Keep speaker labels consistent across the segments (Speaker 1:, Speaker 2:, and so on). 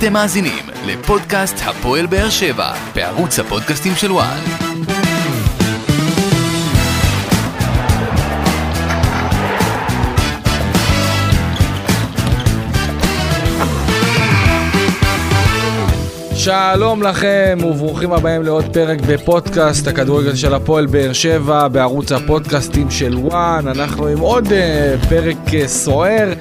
Speaker 1: אתם מאזינים לפודקאסט הפועל באר שבע בערוץ הפודקאסטים של וואן.
Speaker 2: שלום לכם וברוכים הבאים לעוד פרק בפודקאסט הכדורגל של הפועל באר שבע בערוץ הפודקאסטים של וואן. אנחנו עם עוד uh, פרק uh, סוער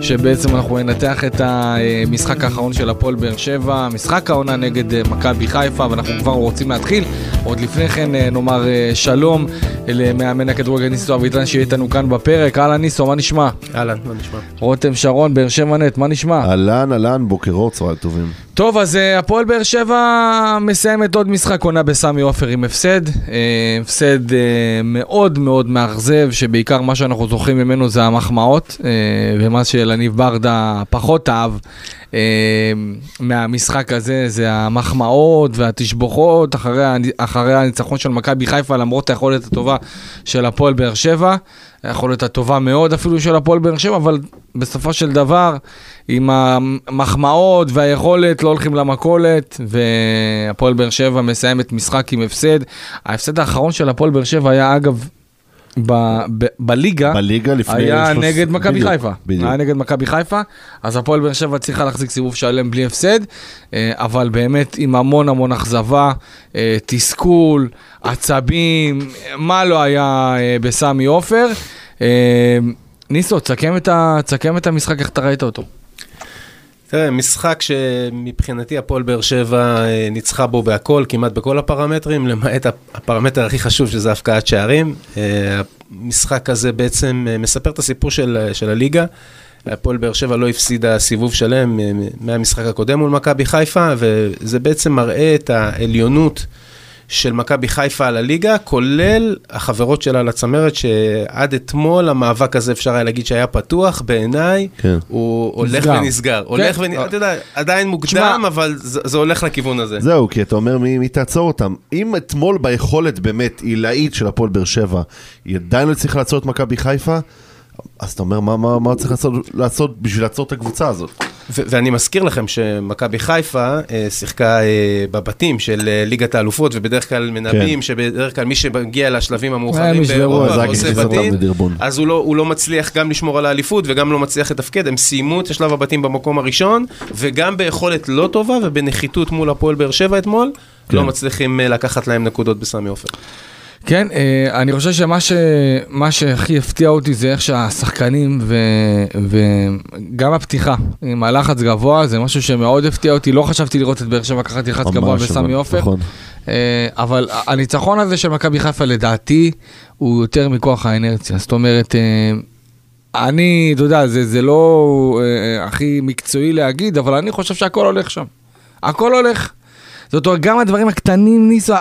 Speaker 2: שבעצם אנחנו ננתח את המשחק האחרון של הפועל באר שבע, משחק העונה נגד uh, מכבי חיפה ואנחנו כבר רוצים להתחיל. עוד לפני כן uh, נאמר uh, שלום למאמן הכדורגל ניסו אביטן שיהיה איתנו כאן בפרק. אהלן ניסו, מה נשמע?
Speaker 3: אהלן, מה נשמע?
Speaker 2: רותם שרון, באר שבע נט, מה נשמע?
Speaker 4: אהלן, אהלן, בוקר אור, צהריים טובים.
Speaker 2: טוב, אז uh, הפועל באר שבע מסיימת עוד משחק עונה בסמי עופר עם הפסד. Uh, הפסד uh, מאוד מאוד מאכזב, שבעיקר מה שאנחנו זוכרים ממנו זה המחמאות, ומה שלניב ברדה פחות אהב מהמשחק הזה זה המחמאות והתשבוכות אחרי הניצחון של מכבי חיפה, למרות היכולת הטובה של הפועל באר שבע. היכולת הטובה מאוד אפילו של הפועל באר שבע, אבל בסופו של דבר, עם המחמאות והיכולת לא הולכים למכולת, והפועל באר שבע מסיימת משחק עם הפסד. ההפסד האחרון של הפועל באר שבע היה אגב ב- ב- בליגה,
Speaker 4: בליגה לפני...
Speaker 2: היה
Speaker 4: שלוש-
Speaker 2: נגד מכבי חיפה.
Speaker 4: בדיוק.
Speaker 2: היה נגד מכבי חיפה, אז הפועל באר שבע צריכה להחזיק סיבוב שלם בלי הפסד, אה, אבל באמת עם המון המון אכזבה, אה, תסכול, עצבים, מה לא היה אה, בסמי עופר. אה, ניסו, תסכם את, ה- את המשחק, איך אתה ראית אותו?
Speaker 3: תראה, משחק שמבחינתי הפועל באר שבע אה, ניצחה בו בהכל, כמעט בכל הפרמטרים, למעט הפ- הפרמטר הכי חשוב שזה הפקעת שערים. אה, המשחק הזה בעצם מספר את הסיפור של, של הליגה. הפועל באר שבע לא הפסידה סיבוב שלם מהמשחק הקודם מול מכבי חיפה, וזה בעצם מראה את העליונות. של מכבי חיפה על הליגה, כולל החברות שלה לצמרת, שעד אתמול המאבק הזה אפשר היה להגיד שהיה פתוח, בעיניי
Speaker 4: כן.
Speaker 3: הוא הולך
Speaker 2: נסגר.
Speaker 3: ונסגר. הולך ונסגר, אתה יודע, עדיין מוקדם,
Speaker 2: תשמע-
Speaker 3: אבל זה זה הולך לכיוון הזה.
Speaker 4: זהו, כי אתה אומר מי, מי תעצור אותם. אם אתמול ביכולת באמת עילאית של הפועל באר שבע, היא עדיין לא הצליחה לעצור את מכבי חיפה, אז אתה אומר, מה, מה, מה צריך לעשות, לעשות בשביל לעצור את הקבוצה הזאת?
Speaker 3: ואני מזכיר לכם שמכבי חיפה אה, שיחקה אה, בבתים של אה, ליגת האלופות, ובדרך כלל מנבאים שבדרך כלל מי שמגיע לשלבים המאוחרים באירופה ועושה
Speaker 4: אותם
Speaker 3: בתים. אז הוא לא, הוא לא מצליח גם לשמור על האליפות וגם לא מצליח לתפקד, הם סיימו את השלב הבתים במקום הראשון, וגם ביכולת לא טובה ובנחיתות מול הפועל באר שבע אתמול,
Speaker 4: כן.
Speaker 3: לא מצליחים אה, לקחת להם נקודות בסמי עופר.
Speaker 2: כן, אה, אני חושב שמה ש... מה שהכי הפתיע אותי זה איך שהשחקנים ו... וגם הפתיחה עם הלחץ גבוה, זה משהו שמאוד הפתיע אותי, לא חשבתי לראות את באר שבע ככה לחץ גבוה בסמי עופר.
Speaker 4: נכון.
Speaker 2: אה, אבל הניצחון הזה של מכבי חיפה לדעתי הוא יותר מכוח האנרציה, זאת אומרת, אה, אני, אתה יודע, זה, זה לא אה, הכי מקצועי להגיד, אבל אני חושב שהכל הולך שם. הכל הולך. זאת אומרת, גם הדברים הקטנים, ניסו,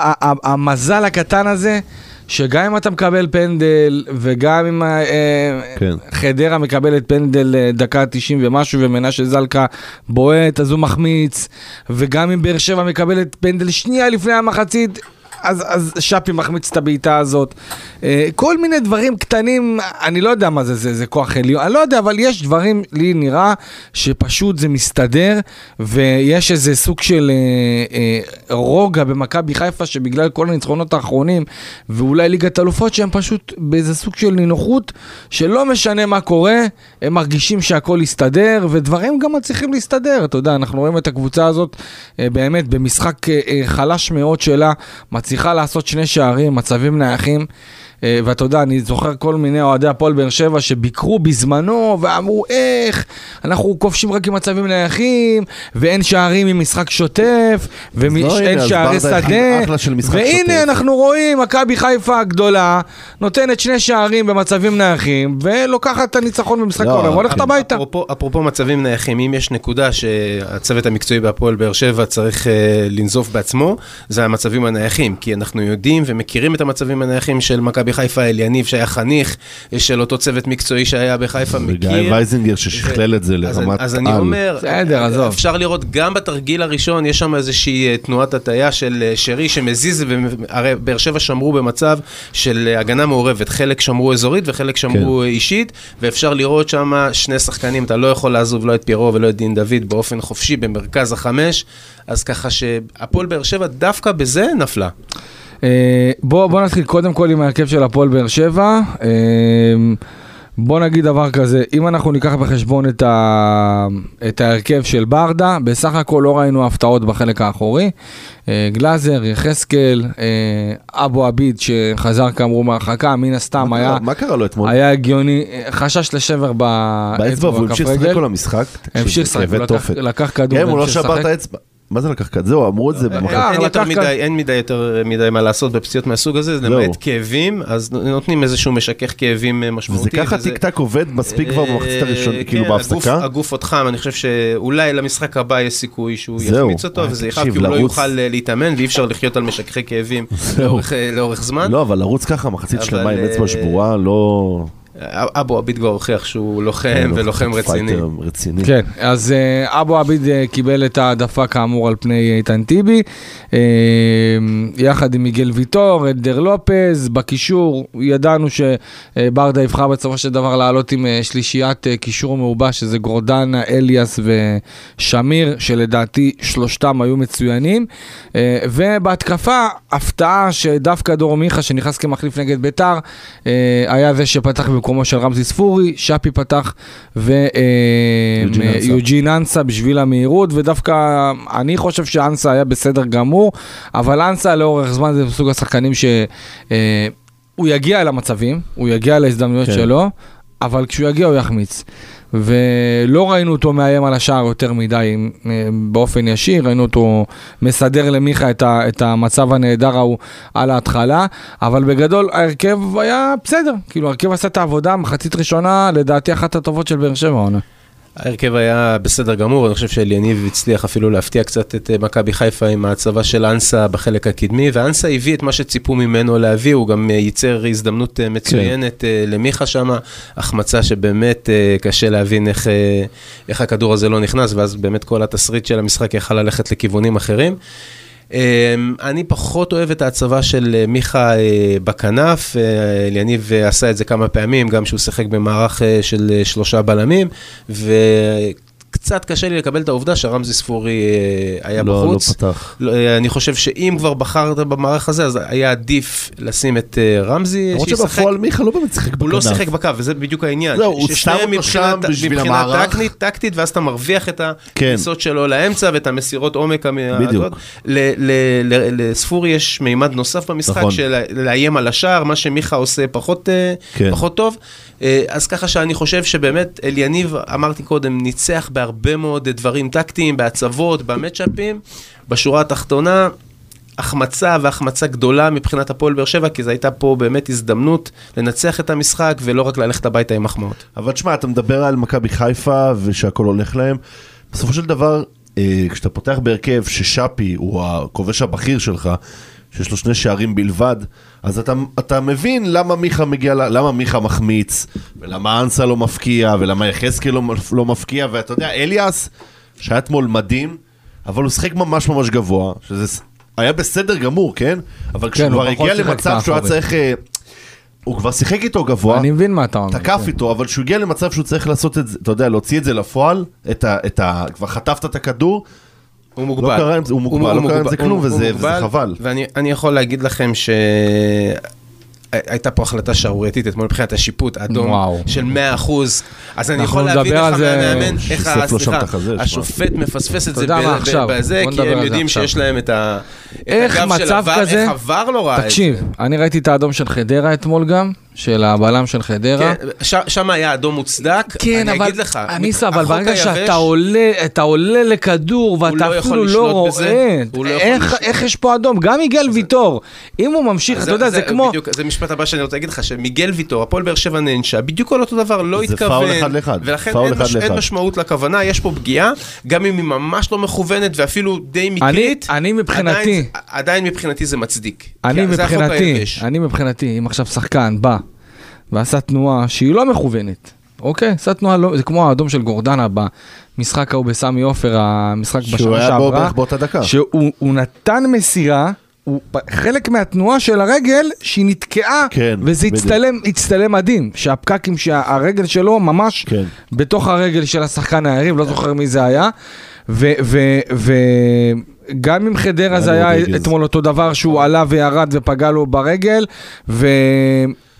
Speaker 2: המזל הקטן הזה, שגם אם אתה מקבל פנדל, וגם אם אה,
Speaker 4: כן.
Speaker 2: חדרה מקבלת פנדל אה, דקה 90 ומשהו, ומנשה זלקה בועט, אז הוא מחמיץ, וגם אם באר שבע מקבלת פנדל שנייה לפני המחצית, אז, אז שפי מחמיץ את הבעיטה הזאת. אה, כל מיני דברים קטנים, אני לא יודע מה זה, זה, זה כוח עליון, אני לא יודע, אבל יש דברים, לי נראה, שפשוט זה מסתדר, ויש איזה סוג של אה, אה, רוגע במכבי חיפה, שבגלל כל הניצחונות האחרונים, ואולי ליגת אלופות, שהם פשוט באיזה סוג של נינוחות, שלא משנה מה קורה, הם מרגישים שהכל יסתדר, ודברים גם מצליחים להסתדר, אתה יודע, אנחנו רואים את הקבוצה הזאת, אה, באמת, במשחק אה, אה, חלש מאוד שלה, מצליחה לעשות שני שערים, מצבים נייחים. אה, ואתה יודע, אני זוכר כל מיני אוהדי הפועל באר שבע שביקרו בזמנו ואמרו, איך, אנחנו כובשים רק עם מצבים נייחים, ואין שערים עם משחק שוטף,
Speaker 4: לא,
Speaker 2: ואין
Speaker 4: אז
Speaker 2: שערי שדה. והנה
Speaker 4: שוטף.
Speaker 2: אנחנו רואים, מכבי חיפה הגדולה נותנת שני שערים במצבים נייחים, ולוקחת את הניצחון במשחק
Speaker 4: לא,
Speaker 2: העולם, והולכת
Speaker 4: כן.
Speaker 2: הביתה.
Speaker 3: אפרופו, אפרופו מצבים נייחים, אם יש נקודה שהצוות המקצועי בהפועל באר שבע צריך uh, לנזוף בעצמו, זה המצבים הנייחים, כי אנחנו יודעים ומכירים את המצבים הנייחים של מכבי חיפה, אליניב שהיה חניך של אותו צוות מקצועי שהיה בחיפה,
Speaker 4: וגיא
Speaker 3: מכיר.
Speaker 4: וייזינגר ששכלל את זה
Speaker 3: אז,
Speaker 4: לרמת
Speaker 3: אז אני
Speaker 4: על.
Speaker 3: אומר,
Speaker 2: בסדר, עזוב.
Speaker 3: אפשר לראות גם בתרגיל הראשון, יש שם איזושהי אה, תנועת הטיה של אה, שרי שמזיז, הרי באר שבע שמרו במצב של אה, הגנה מעורבת, חלק שמרו אזורית וחלק שמרו
Speaker 4: כן.
Speaker 3: אישית, ואפשר לראות שם שני שחקנים, אתה לא יכול לעזוב לא את פירו ולא את דין דוד באופן חופשי במרכז החמש, אז ככה שהפועל באר שבע דווקא בזה נפלה.
Speaker 2: אה, בוא, בוא נתחיל קודם כל עם ההרכב של הפועל באר שבע. אה, בוא נגיד דבר כזה, אם אנחנו ניקח בחשבון את, ה... את ההרכב של ברדה, בסך הכל לא ראינו הפתעות בחלק האחורי. אה, גלאזר, יחזקאל, אבו עביד שחזר כאמרו מהרחקה, מן הסתם
Speaker 4: מה
Speaker 2: היה,
Speaker 4: קרה- מה קרה לו אתמול?
Speaker 2: היה הגיוני, חשש לשבר באצבע
Speaker 4: והוא המשיך לשחק כל. המשחק.
Speaker 2: המשיך לשחק, לקח-. לקח כדור
Speaker 4: אם הוא לא שבר את. האצבע. מה זה לקח כדור? זהו, אמרו את זה במחלקה.
Speaker 2: אה,
Speaker 3: אין
Speaker 2: לקח
Speaker 3: מדי,
Speaker 2: כאן-
Speaker 3: אין מדי יותר מדי מה לעשות בפציעות מהסוג הזה. למעט כאבים, אז נותנים איזשהו משכך כאבים אה,
Speaker 4: וזה
Speaker 3: משמעותי.
Speaker 4: ככה טיק טק עובד מספיק כבר במחצית
Speaker 3: אה,
Speaker 4: הראשונית, כאילו
Speaker 3: כן,
Speaker 4: בהפסקה.
Speaker 3: הגוף עוד חם, אני חושב שאולי למשחק הבא יש סיכוי שהוא. יחמיץ אותו,
Speaker 4: אה,
Speaker 3: וזה יכאב,
Speaker 4: תקשיב,
Speaker 3: כי הוא לא יוכל אה, להתאמן, ואי אפשר לחיות על משככי כאבים לאורך, אה, זמן.
Speaker 4: לא, אבל לרוץ ככה מחצית שלמה עם
Speaker 3: אה,
Speaker 4: אצבע שבורה, לא...
Speaker 3: אבו עביד כבר הוכיח שהוא
Speaker 4: כן,
Speaker 3: לוחם
Speaker 4: לא,
Speaker 3: ולוחם רציני.
Speaker 4: רציני.
Speaker 2: כן, אז אה, אבו עביד אה, קיבל את העדפה כאמור על פני איתן טיבי, אה, יחד עם מיגל ויטור, אלדר לופז, בקישור ידענו שברדה יבחר בסופו של דבר לעלות עם שלישיית קישור מעובע, שזה גורדנה, אליאס ושמיר, שלדעתי שלושתם היו מצוינים, ובהתקפה, הפתעה שדווקא דור מיכה שנכנס כמחליף נגד ביתר, היה זה שפתח במקומו של רמזי ספורי, שפי פתח. ויוג'ין אנסה בשביל המהירות, ודווקא אני חושב שאנסה היה בסדר גמור, אבל אנסה לאורך זמן זה מסוג השחקנים שהוא יגיע אל המצבים, הוא יגיע להזדמנויות
Speaker 4: כן.
Speaker 2: שלו, אבל כשהוא יגיע הוא יחמיץ. ולא ראינו אותו מאיים על השער יותר מדי אה, באופן ישיר, ראינו אותו מסדר למיכה את, ה, את המצב הנהדר ההוא על ההתחלה, אבל בגדול ההרכב היה בסדר, כאילו ההרכב עשה את העבודה, מחצית ראשונה לדעתי אחת הטובות של באר שבע העונה.
Speaker 3: ההרכב היה בסדר גמור, אני חושב שאליניב הצליח אפילו להפתיע קצת את אה, מכבי חיפה עם ההצבה של אנסה בחלק הקדמי, ואנסה הביא את מה שציפו ממנו להביא, הוא גם אה, ייצר הזדמנות אה, מצוינת אה, למיכה שם, החמצה שבאמת קשה להבין איך, איך הכדור הזה לא נכנס, ואז באמת כל התסריט של המשחק יכל ללכת לכיוונים אחרים. אה, אני פחות אוהב את ההצבה של אה, מיכה אה, בכנף, אה, אליניב עשה את זה כמה פעמים, גם שהוא שיחק במערך של שלושה בלמים, וקצת קשה לי לקבל את העובדה שרמזי ספורי אה, היה
Speaker 4: לא, לא
Speaker 3: בחוץ.
Speaker 4: פתח.
Speaker 3: לא, אה, אני חושב שאם כבר בחרת במערך הזה, אז היה עדיף לשים את אה, רמזי,
Speaker 4: למרות
Speaker 3: שישחק.
Speaker 4: שבפועל מיכה לא באמת שיחק בכנף.
Speaker 3: הוא לא שיחק בקו, וזה בדיוק העניין.
Speaker 4: זהו, הוא שם אותו שם בשביל
Speaker 3: מבחינה
Speaker 4: המערך.
Speaker 3: טקטית, טקטית, ואז אתה מרוויח את
Speaker 4: כן.
Speaker 3: הכניסות שלו לאמצע ואת המסירות עומק.
Speaker 4: בדיוק.
Speaker 3: לספורי יש מימד נוסף במשחק,
Speaker 4: נכון.
Speaker 3: של לאיים על השער, מה שמיכה עושה פחות,
Speaker 4: כן.
Speaker 3: פחות טוב. אז ככה שאני חושב שבאמת אליניב, אמרתי קודם, ניצח בהרבה מאוד דברים טקטיים, בהצבות, במצ'אפים. בשורה התחתונה, החמצה והחמצה גדולה מבחינת הפועל באר שבע, כי זו הייתה פה באמת הזדמנות לנצח את המשחק, ולא רק ללכת הביתה עם מחמאות.
Speaker 4: אבל תשמע, אתה מדבר על מכבי חיפה ושהכל הולך להם. בסופו של דבר, אה, כשאתה פותח בהרכב ששאפי הוא הכובש הבכיר שלך, שיש לו שני שערים בלבד, אז אתה, אתה מבין למה מיכה מגיע, למה מיכה מחמיץ, ולמה אנסה לא מפקיע, ולמה יחזקאל לא, לא מפקיע, ואתה יודע, אליאס, שהיה אתמול מדהים, אבל הוא שיחק ממש ממש גבוה, שזה היה בסדר גמור, כן? אבל כשהוא
Speaker 2: הוא
Speaker 4: כבר הגיע למצב שהוא היה. צריך... אה, הוא כבר שיחק איתו גבוה.
Speaker 2: אני מבין מה אתה אומר.
Speaker 4: תקף
Speaker 2: כן.
Speaker 4: איתו, אבל כשהוא הגיע למצב שהוא צריך לעשות את זה, אתה יודע, להוציא את זה לפועל, את ה... את ה כבר חטפת את הכדור,
Speaker 3: הוא מוגבל.
Speaker 4: לא קרה עם זה- הוא מוגבל, לא קרה עם זה כלום,
Speaker 3: הוא- הוא
Speaker 4: וזה- חבל.
Speaker 3: ואני אני יכול להגיד לכם שהייתה פה החלטה שערורייתית אתמול מבחינת השיפוט, אדום
Speaker 2: וואו.
Speaker 3: של 100%. אז אני יכול להבין לך מהמאמן, איך, סליחה. השופט מפספס את זה בזה, כי הם יודעים. שיש להם את ה...
Speaker 2: איך מצב
Speaker 3: עבר-
Speaker 2: כזה-
Speaker 3: איך עבר לא ראה את זה.
Speaker 2: תקשיב, אני ראיתי את האדום של חדרה אתמול גם, של הבלם של חדרה.
Speaker 3: כן, שם היה אדום מוצדק,
Speaker 2: כן,
Speaker 3: אני אגיד לך,
Speaker 2: אניסה, אבל ברגע שאתה עולה, אתה עולה לכדור ואתה
Speaker 3: לא
Speaker 2: אפילו לא רואה,
Speaker 3: לא
Speaker 2: איך, יש פה אדום? גם מיגל ויטור, אם הוא ממשיך, אתה יודע, זה כמו...
Speaker 3: זה המשפט הבא שאני רוצה להגיד לך, שמיגל ויטור, הפועל באר שבע נענשה, בדיוק על אותו דבר, לא
Speaker 4: זה
Speaker 3: התכוון.
Speaker 4: פאול אחד לאחד.
Speaker 3: ולכן
Speaker 4: פאול
Speaker 3: אין,
Speaker 4: אחד
Speaker 3: מש, אין. משמעות לכוונה, יש פה פגיעה, גם אם היא ממש לא מכוונת ואפילו די מקרית.
Speaker 2: אני מבחינתי-
Speaker 3: עדיין, עדיין מבחינתי זה מצדיק.
Speaker 2: אני
Speaker 3: זה
Speaker 2: מבחינתי. אני מבחינתי, אם עכשיו שחקן בא ועשה תנועה שהיא לא מכוונת, אוקיי? עשה תנועה, לא, זה כמו האדום של גורדנה במשחק ההוא בסמי עופר, המשחק בשנה
Speaker 4: שהוא
Speaker 2: שעברה.
Speaker 4: היה בו בערך באותה דקה.
Speaker 2: שהוא הוא נתן מסירה, הוא, חלק מהתנועה של הרגל שהיא נתקעה,
Speaker 4: כן,
Speaker 2: וזה. הצטלם, הצטלם מדהים, שהפקקים, שהרגל שלו ממש
Speaker 4: כן.
Speaker 2: בתוך הרגל של השחקן היריב, לא זוכר מי זה היה. וגם עם חדרה זה היה. אתמול אותו דבר שהוא עלה וירד ופגע לו ברגל, ו...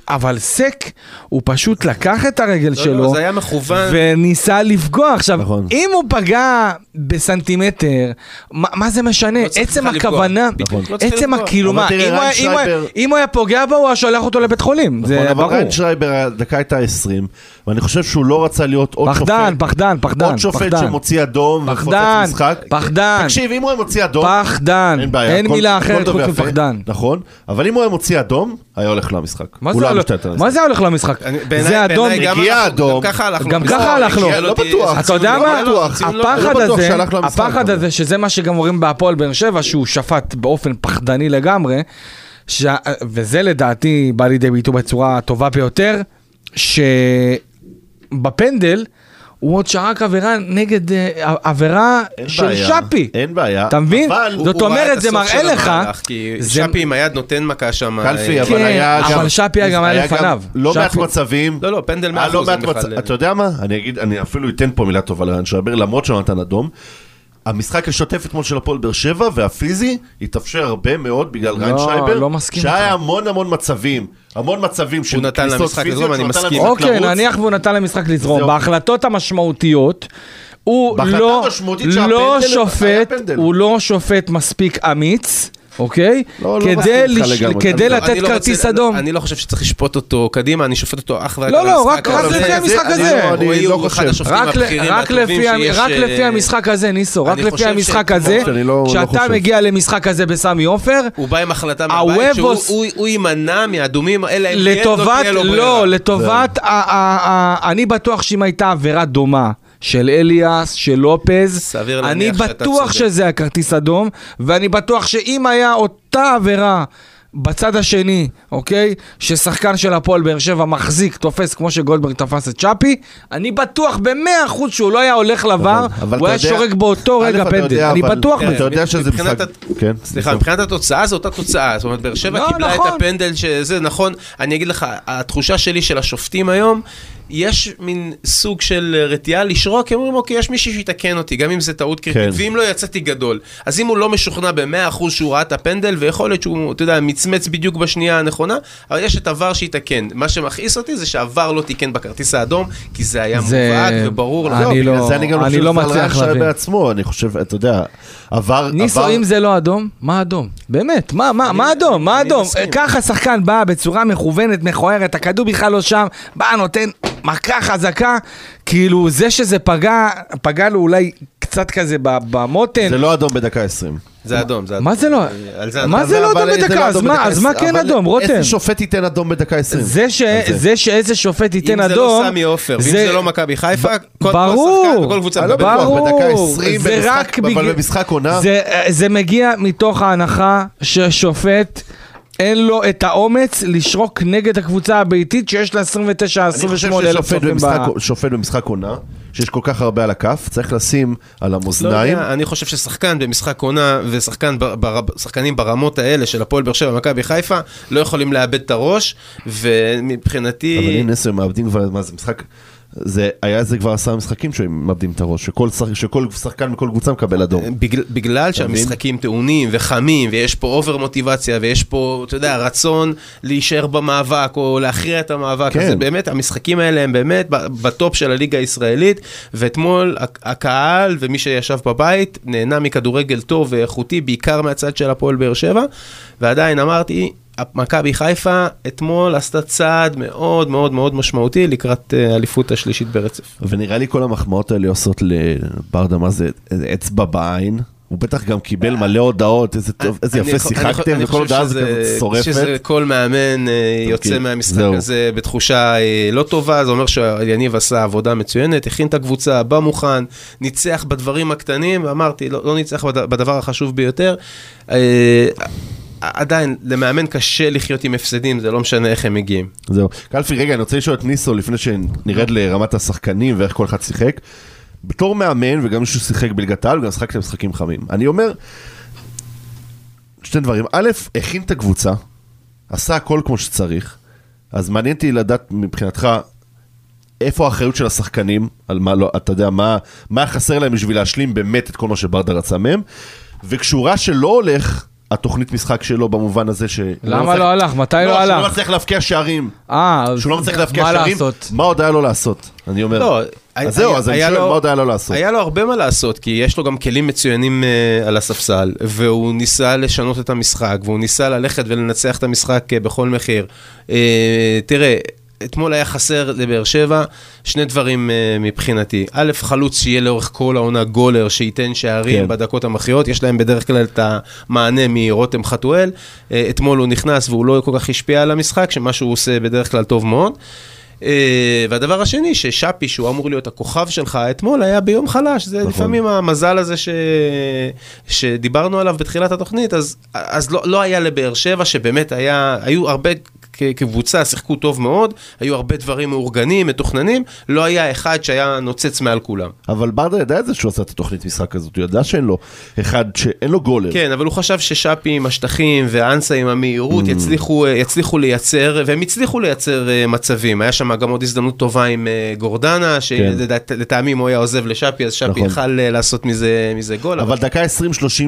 Speaker 2: אבל סק, הוא פשוט לקח את הרגל
Speaker 3: לא,
Speaker 2: שלו,
Speaker 3: לא, זה היה מכוון.
Speaker 2: וניסה לפגוע. עכשיו,
Speaker 4: נכון.
Speaker 2: אם הוא פגע בסנטימטר, מה, מה זה משנה?
Speaker 3: לא
Speaker 2: עצם. הכוונה,
Speaker 3: נכון. לא
Speaker 2: עצם
Speaker 4: אבל
Speaker 2: מה, אם הוא
Speaker 4: שרייבר-
Speaker 2: אם הוא היה פוגע בו, הוא היה שולח אותו לבית חולים, זה
Speaker 4: נכון, אבל
Speaker 2: ברור.
Speaker 4: ריין שרייבר, הדקה הייתה 20, ואני חושב שהוא לא רצה להיות עוד שופט.
Speaker 2: פחדן, פחדן, פחדן,
Speaker 4: עוד שופט
Speaker 2: פחדן.
Speaker 4: שמוציא אדום ופוצץ
Speaker 2: פחדן,
Speaker 4: משחק.
Speaker 2: פחדן.
Speaker 4: תקשיב, אם הוא היה מוציא אדום,
Speaker 2: פחדן,
Speaker 4: אין בעיה.
Speaker 2: אין מילה אחרת חוץ מפחדן.
Speaker 4: נכון, אבל אם הוא היה מוציא אדום, היה הולך למשחק.
Speaker 2: מה זה
Speaker 4: לא
Speaker 2: מה. זה הולך למשחק? זה אדום,
Speaker 4: הגיע אדום.
Speaker 3: גם ככה
Speaker 2: הלך לו.
Speaker 3: הגיע
Speaker 4: לא בטוח.
Speaker 2: אתה יודע
Speaker 3: הציון
Speaker 2: מה?
Speaker 3: לא- לא-
Speaker 2: הפחד
Speaker 4: לא
Speaker 2: הזה, הפחד. הזה, שזה מה שגם אומרים בהפועל באר שבע, שהוא שפט באופן פחדני לגמרי, וזה לדעתי בא לידי ביטוי בצורה הטובה ביותר, שבפנדל הוא עוד שרק עבירה נגד אה, עבירה של
Speaker 4: בעיה,
Speaker 2: שפי.
Speaker 4: אין בעיה.
Speaker 2: אתה מבין?
Speaker 4: אבל
Speaker 2: זאת
Speaker 3: הוא ראה
Speaker 2: אומרת, זה
Speaker 3: הסוף
Speaker 2: מראה
Speaker 3: של
Speaker 2: לך-
Speaker 3: המהלך, כי
Speaker 2: זה-
Speaker 3: שפי עם היד נותן מכה שם.
Speaker 4: קלפי,
Speaker 3: אה,
Speaker 4: אבל
Speaker 2: כן,
Speaker 4: היה
Speaker 2: אבל
Speaker 4: גם...
Speaker 2: שפי גם היה לפניו.
Speaker 4: לא מעט
Speaker 2: שפי-
Speaker 4: מצבים.
Speaker 3: לא, לא, פנדל
Speaker 4: היה
Speaker 3: 100%.
Speaker 4: לא מעט
Speaker 3: בכלל,
Speaker 4: מצב-
Speaker 3: אה,
Speaker 4: אתה יודע מה? אני אגיד, אני אפילו אתן פה מילה טובה לרן שרבר, למרות שהוא נתן אדום. המשחק השוטף אתמול של הפועל באר שבע והפיזי התאפשר הרבה מאוד בגלל
Speaker 2: לא,
Speaker 4: ריין שרייבר,
Speaker 2: לא מסכים
Speaker 4: שהיה
Speaker 2: איתך.
Speaker 4: המון המון מצבים, המון מצבים של
Speaker 3: נתן
Speaker 4: כניסות
Speaker 3: למשחק
Speaker 4: פיזיות,
Speaker 3: לזרום, אני
Speaker 4: שהוא נתן
Speaker 3: מסכים.
Speaker 4: למשחק
Speaker 2: אוקיי,
Speaker 4: לרוץ.
Speaker 2: נניח והוא נתן למשחק לזרום. בהחלטות המשמעותיות, הוא לא, לא שופט. הוא לא שופט מספיק אמיץ, אוקיי?
Speaker 4: לא, לא
Speaker 2: כדי, לש... כדי
Speaker 4: אני-
Speaker 2: לתת
Speaker 3: לא
Speaker 2: כרטיס אדום.
Speaker 3: אני לא חושב שצריך לשפוט אותו קדימה, אני שופט אותו אך ורק
Speaker 2: לא,
Speaker 3: על
Speaker 2: לא,
Speaker 3: המשחק.
Speaker 2: רק-. לפי המשחק הזה.
Speaker 3: לא-
Speaker 4: אני לא חושב.
Speaker 3: השופטים
Speaker 2: רק, לפי,
Speaker 3: אה,
Speaker 2: לפי המשחק הזה, ניסו, רק לפי המשחק הזה,
Speaker 4: לא- לא
Speaker 2: כשאתה. מגיע למשחק הזה בסמי עופר,
Speaker 3: הוא בא עם החלטה מהבית שהוא הוא- הוא יימנע מהאדומים, אלא אם כן לא
Speaker 2: לטובת,
Speaker 3: תהיה לו ברירה.
Speaker 2: לא, לטובת, אני בטוח שאם הייתה עבירה דומה של אליאס, של לופז,
Speaker 3: סביר
Speaker 2: אני
Speaker 3: להניח שאתה
Speaker 2: בטוח
Speaker 3: צודק.
Speaker 2: שזה הכרטיס אדום, ואני בטוח שאם היה אותה עבירה... בצד השני, אוקיי? ששחקן של הפועל באר שבע מחזיק, תופס כמו שגולדברג תפס את צ'אפי, אני בטוח במאה אחוז שהוא לא היה הולך לבר,
Speaker 4: נכון, אבל
Speaker 2: הוא
Speaker 4: אתה
Speaker 2: היה
Speaker 4: יודע-
Speaker 2: שורק באותו רגע פנדל, אני
Speaker 4: אבל-
Speaker 2: בטוח
Speaker 4: כן,
Speaker 2: בזה.
Speaker 4: אתה יודע שזה משחק...
Speaker 3: הת-
Speaker 4: כן,
Speaker 3: סליחה, מבחינת התוצאה זו אותה תוצאה, זאת אומרת, באר שבע
Speaker 2: לא,
Speaker 3: קיבלה
Speaker 2: נכון.
Speaker 3: את הפנדל שזה נכון, אני אגיד לך, התחושה שלי של השופטים היום, יש מין סוג של רתיעה לשרוק, הם אומרים, אוקיי, יש מישהו שיתקן אותי, גם אם זה טעות קריטית,
Speaker 4: כן.
Speaker 3: ואם לא יצאתי גדול. אז אם הוא לא משוכנע ב-100% שהוא ראה את הפנדל, ויכול להיות שהוא, אתה יודע, מצמץ בדיוק בשנייה הנכונה, אבל יש את עבר שיתקן. מה שמכעיס אותי זה שהעבר לא תיקן בכרטיס האדום, כי זה היה
Speaker 2: זה-
Speaker 3: מובהק וברור.
Speaker 2: אני. לא-
Speaker 4: זה אני גם לא
Speaker 2: אני לא מצליח להבין.
Speaker 4: בעצמו, אני חושב, אתה יודע, עבר...
Speaker 2: ניסו,
Speaker 4: עבר-
Speaker 2: אם זה לא אדום, מה אדום? באמת, מה, מה, מה אדום? מה
Speaker 3: אני
Speaker 2: אדום?
Speaker 3: מסכים.
Speaker 2: ככה שחקן בא בצורה מכוונת, מכוערת, הכדור בכלל לא שם, בא, נותן מכה חזקה, כאילו זה שזה פגע, פגע לו אולי קצת כזה במותן.
Speaker 4: זה לא אדום בדקה 20.
Speaker 3: זה אדום, זה אדום.
Speaker 2: מה זה לא? מה זה לא אדום בדקה? אז
Speaker 4: אדום
Speaker 2: מה-
Speaker 4: בדקה
Speaker 2: אז מה
Speaker 4: 20?
Speaker 2: כן אדום, רותם?
Speaker 4: איזה שופט ייתן אדום בדקה 20?
Speaker 2: זה שאיזה שופט ייתן
Speaker 3: אם זה לא
Speaker 2: אדום,
Speaker 3: סמי עופר, ואם זה לא מכבי חיפה, כל-. שחקן וכל קבוצה
Speaker 4: אני לא. בטוח,
Speaker 2: ברור,
Speaker 4: בדקה 20
Speaker 2: זה
Speaker 4: במשחק-
Speaker 2: רק
Speaker 4: אבל במשחק עונה?
Speaker 2: זה, זה מגיע מתוך ההנחה ששופט אין לו את האומץ לשרוק נגד הקבוצה הביתית שיש לה 29
Speaker 4: אני חושב
Speaker 2: 28 אלף
Speaker 4: ששופט
Speaker 2: צופים
Speaker 4: במשחק-
Speaker 2: ב...
Speaker 4: שופט במשחק עונה, שיש כל כך הרבה על הכף, צריך לשים על
Speaker 3: לא
Speaker 4: המאזניים.
Speaker 3: יודע, אני חושב ששחקן במשחק עונה ושחקנים ברמות האלה של הפועל באר שבע ומכבי חיפה לא יכולים לאבד את הראש, ומבחינתי...
Speaker 4: אבל הנה נסו, הם מאבדים כבר, מה זה משחק, זה היה זה כבר עשרה משחקים שהם מאבדים את הראש, שכל שח- שכל שחקן מכל קבוצה מקבל אדום.
Speaker 3: בגלל, בגלל שהמשחקים טעונים וחמים ויש פה over מוטיבציה ויש פה, אתה יודע, רצון להישאר במאבק או להכריע את המאבק,
Speaker 4: כן.
Speaker 3: אז באמת, המשחקים האלה הם באמת בטופ של הליגה הישראלית, ואתמול הק- הקהל ומי שישב בבית נהנה מכדורגל טוב ואיכותי, בעיקר מהצד של הפועל באר שבע, ועדיין אמרתי, מכבי חיפה אתמול עשתה צעד מאוד מאוד מאוד משמעותי לקראת אה, האליפות השלישית ברצף.
Speaker 4: ונראה לי כל המחמאות האלה עושות לברדה, מה זה, אצבע בעין, הוא בטח גם קיבל מלא הודעות, איזה טוב, איזה
Speaker 3: אני
Speaker 4: יפה
Speaker 3: אני
Speaker 4: שיחקתם,
Speaker 3: אני
Speaker 4: וכל
Speaker 3: חושב
Speaker 4: הודעה זה כזה שורפת.
Speaker 3: שזה כל מאמן אה, יוצא
Speaker 4: כן,
Speaker 3: מהמשחק. הזה בתחושה אה, לא טובה, זה אומר שיניב עשה עבודה מצוינת, הכין את הקבוצה, בא מוכן, ניצח בדברים הקטנים, אמרתי, לא לא ניצח בד- בדבר החשוב ביותר. עדיין, למאמן קשה לחיות עם הפסדים, זה לא משנה איך הם מגיעים.
Speaker 4: זהו. קלפי, רגע, אני רוצה לשאול את ניסו לפני שנרד לרמת השחקנים ואיך כל אחד שיחק. בתור מאמן, וגם מישהו שיחק בליגת העל, וגם שיחקתם משחקים חמים. אני אומר, שני דברים. א', הכין את הקבוצה, עשה הכל כמו שצריך, אז מעניין אותי לדעת מבחינתך, איפה האחריות של השחקנים, על מה לא, אתה יודע, מה, מה חסר להם בשביל להשלים באמת את כל מה שברדה רצה מהם, וכשהוא ראה שלא הולך, התוכנית משחק שלו במובן הזה ש...
Speaker 2: למה
Speaker 4: מצליח-
Speaker 2: לא הלך? מתי לא
Speaker 4: שהוא לא
Speaker 2: הלך?
Speaker 4: מצליח להבקיע שערים.
Speaker 2: אה, אז
Speaker 4: שהוא לא מצליח להבקיע שערים,
Speaker 2: לעשות?
Speaker 4: מה עוד היה לו לעשות? אני אומר.
Speaker 3: לא,
Speaker 4: אז זהו, אז אני שואל,
Speaker 3: לו-
Speaker 4: מה עוד היה לו לעשות?
Speaker 3: היה לו הרבה מה לעשות, כי יש לו גם כלים מצוינים uh, על הספסל, והוא ניסה לשנות את המשחק, והוא ניסה ללכת ולנצח את המשחק uh, בכל מחיר. Uh, תראה, אתמול היה חסר לבאר שבע שני דברים uh, מבחינתי. א', חלוץ שיהיה לאורך כל העונה גולר, שייתן שערים
Speaker 4: כן.
Speaker 3: בדקות המכריעות, יש להם בדרך כלל את המענה מרותם חתואל. Uh, אתמול הוא נכנס והוא לא כל כך השפיע על המשחק, שמה שהוא עושה בדרך כלל טוב מאוד. Uh, והדבר השני, ששאפי, שהוא אמור להיות הכוכב שלך, אתמול היה ביום חלש, זה
Speaker 4: נכון.
Speaker 3: לפעמים המזל הזה ש... שדיברנו עליו בתחילת התוכנית, אז, אז לא, לא היה לבאר שבע, שבאמת היה, היו הרבה כקבוצה, שיחקו טוב מאוד, היו הרבה דברים מאורגנים, מתוכננים, לא היה אחד שהיה נוצץ מעל כולם.
Speaker 4: אבל ברדה ידע את זה שהוא עשה את התוכנית משחק הזאת, הוא ידע שאין לו אחד שאין לו גולר.
Speaker 3: כן, אבל הוא חשב ששאפי עם השטחים ואנסה עם המהירות יצליחו, יצליחו לייצר, והם הצליחו לייצר אה, מצבים. היה שם גם עוד הזדמנות טובה עם אה, גורדנה, שלטעמי אם הוא היה עוזב לשאפי, אז שאפי
Speaker 4: נכון.
Speaker 3: יכל אה, לעשות מזה, מזה גול.
Speaker 4: אבל דקה 20-30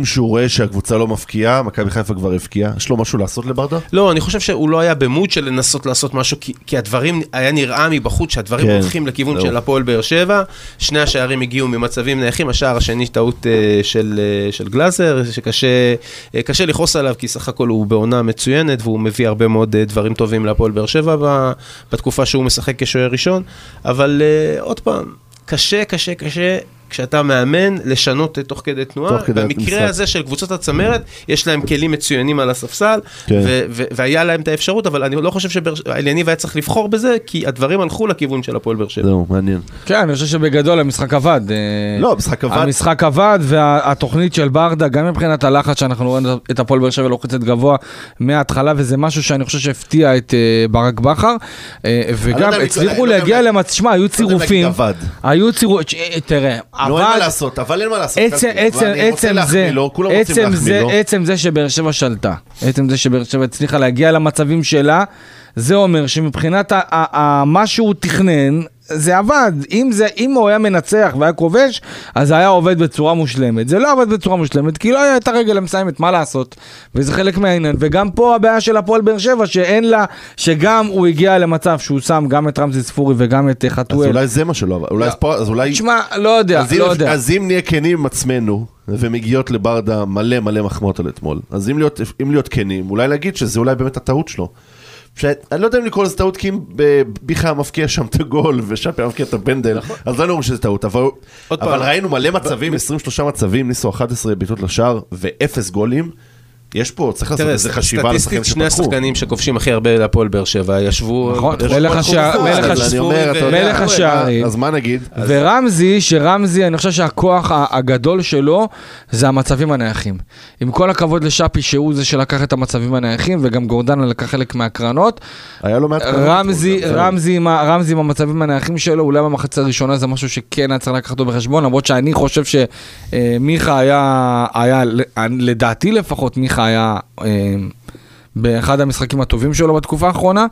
Speaker 4: שהוא רואה שהקבוצה לא מפקיעה, מכבי חיפה כבר הבקיעה, יש לו משהו לעשות לברדה?
Speaker 3: לא, אני חושב שהוא לא היה במוד של לנסות לעשות משהו, כי, כי הדברים, היה נראה מבחוץ שהדברים
Speaker 4: כן,
Speaker 3: הולכים לכיוון
Speaker 4: זהו.
Speaker 3: של הפועל באר שבע. שני השערים הגיעו ממצבים נייחים, השער השני טעות אה, של, אה, של גלאזר, שקשה קשה לכעוס עליו, כי סך הכל הוא בעונה מצוינת, והוא מביא הרבה מאוד אה, דברים טובים להפועל באר שבע ב- בתקופה שהוא משחק כשוער ראשון. אבל אה, עוד פעם, קשה, קשה, קשה. כשאתה מאמן, לשנות תוך כדי תנועה.
Speaker 4: תוך כדי
Speaker 3: במקרה
Speaker 4: משחק.
Speaker 3: הזה של קבוצות הצמרת, יש להם כלים מצוינים על הספסל,
Speaker 4: כן.
Speaker 3: ו- ו- והיה להם את האפשרות, אבל אני לא חושב שאליניב היה צריך לבחור בזה, כי הדברים הלכו לכיוון של הפועל באר שבע.
Speaker 4: זהו, מעניין.
Speaker 2: כן, אני חושב שבגדול המשחק עבד. אה,
Speaker 4: לא, המשחק עבד.
Speaker 2: המשחק עבד, והתוכנית של ברדה, גם מבחינת הלחץ שאנחנו רואים את הפועל באר שבע לוחצת גבוה מההתחלה, וזה משהו שאני חושב שהפתיע את אה, ברק בכר, אה,
Speaker 4: לא
Speaker 2: וגם הצליחו
Speaker 4: לא
Speaker 2: להגיע למצב, שמע, היו
Speaker 4: לא
Speaker 2: צירופים. היו צירופים, תראה,
Speaker 4: לא, אין מה לעשות, אבל אין מה לעשות.
Speaker 2: עצם, עצם, עצם זה,
Speaker 4: לו,
Speaker 2: עצם זה. עצם זה שבאר שבע שלטה, עצם זה שבאר שבע הצליחה להגיע למצבים שלה, זה אומר שמבחינת ה- ה- ה- מה שהוא תכנן, זה עבד. אם, זה, אם הוא היה מנצח והיה כובש, אז זה היה עובד בצורה מושלמת. זה לא עבד בצורה מושלמת, כי לא היה את הרגל המסיימת, מה לעשות? וזה חלק מהעניין. וגם פה הבעיה של הפועל באר שבע, שאין לה, שגם הוא הגיע למצב שהוא שם גם את רמזי ספורי וגם את אה,
Speaker 4: אז
Speaker 2: חתואל.
Speaker 4: אולי זה מה שלא עבד. אולי
Speaker 2: לא.
Speaker 4: אז פה- אז אולי...
Speaker 2: תשמע, לא יודע,
Speaker 4: אז אם-
Speaker 2: לא יודע.
Speaker 4: אז אם נהיה כנים עם עצמנו, ומגיעות לברדה מלא מלא מחמאות על אתמול, אז אם להיות, אם להיות כנים, אולי להגיד שזה אולי באמת הטעות שלו. שאני לא יודע אם לקרוא לזה טעות, כי אם ב- ביכה מבקיע שם את הגול, ושאפי מבקיע את הפנדל, אז לא אומרים שזה טעות, אבל, אבל
Speaker 3: פעם.
Speaker 4: ראינו מלא מצבים, 23 מצבים, ניסו 11 בעיטות לשער, ואפס גולים. יש פה, צריך לעשות איזה חשיבה השחקנים
Speaker 3: סטטיסטית שני
Speaker 4: שפתחו.
Speaker 3: השחקנים שכובשים הכי הרבה להפועל באר שבע ישבו...
Speaker 2: נכון, מלך השערים.
Speaker 4: אז מה נגיד?
Speaker 2: ורמזי, שרמזי, אני חושב שהכוח הגדול שלו זה המצבים הנייחים. עם כל הכבוד לשאפי, שהוא זה שלקח את המצבים הנייחים, וגם גורדנה לקח חלק מהקרנות.
Speaker 4: היה לו מעט... קרנות
Speaker 2: רמזי, עם המצבים הנייחים שלו, אולי במחצית הראשונה זה משהו שכן היה צריך לקחת אותו בחשבון, למרות שאני חושב שמיכה היה, היה, לדעתי לפחות, מיכה היה... באחד המשחקים הטובים שלו בתקופה האחרונה,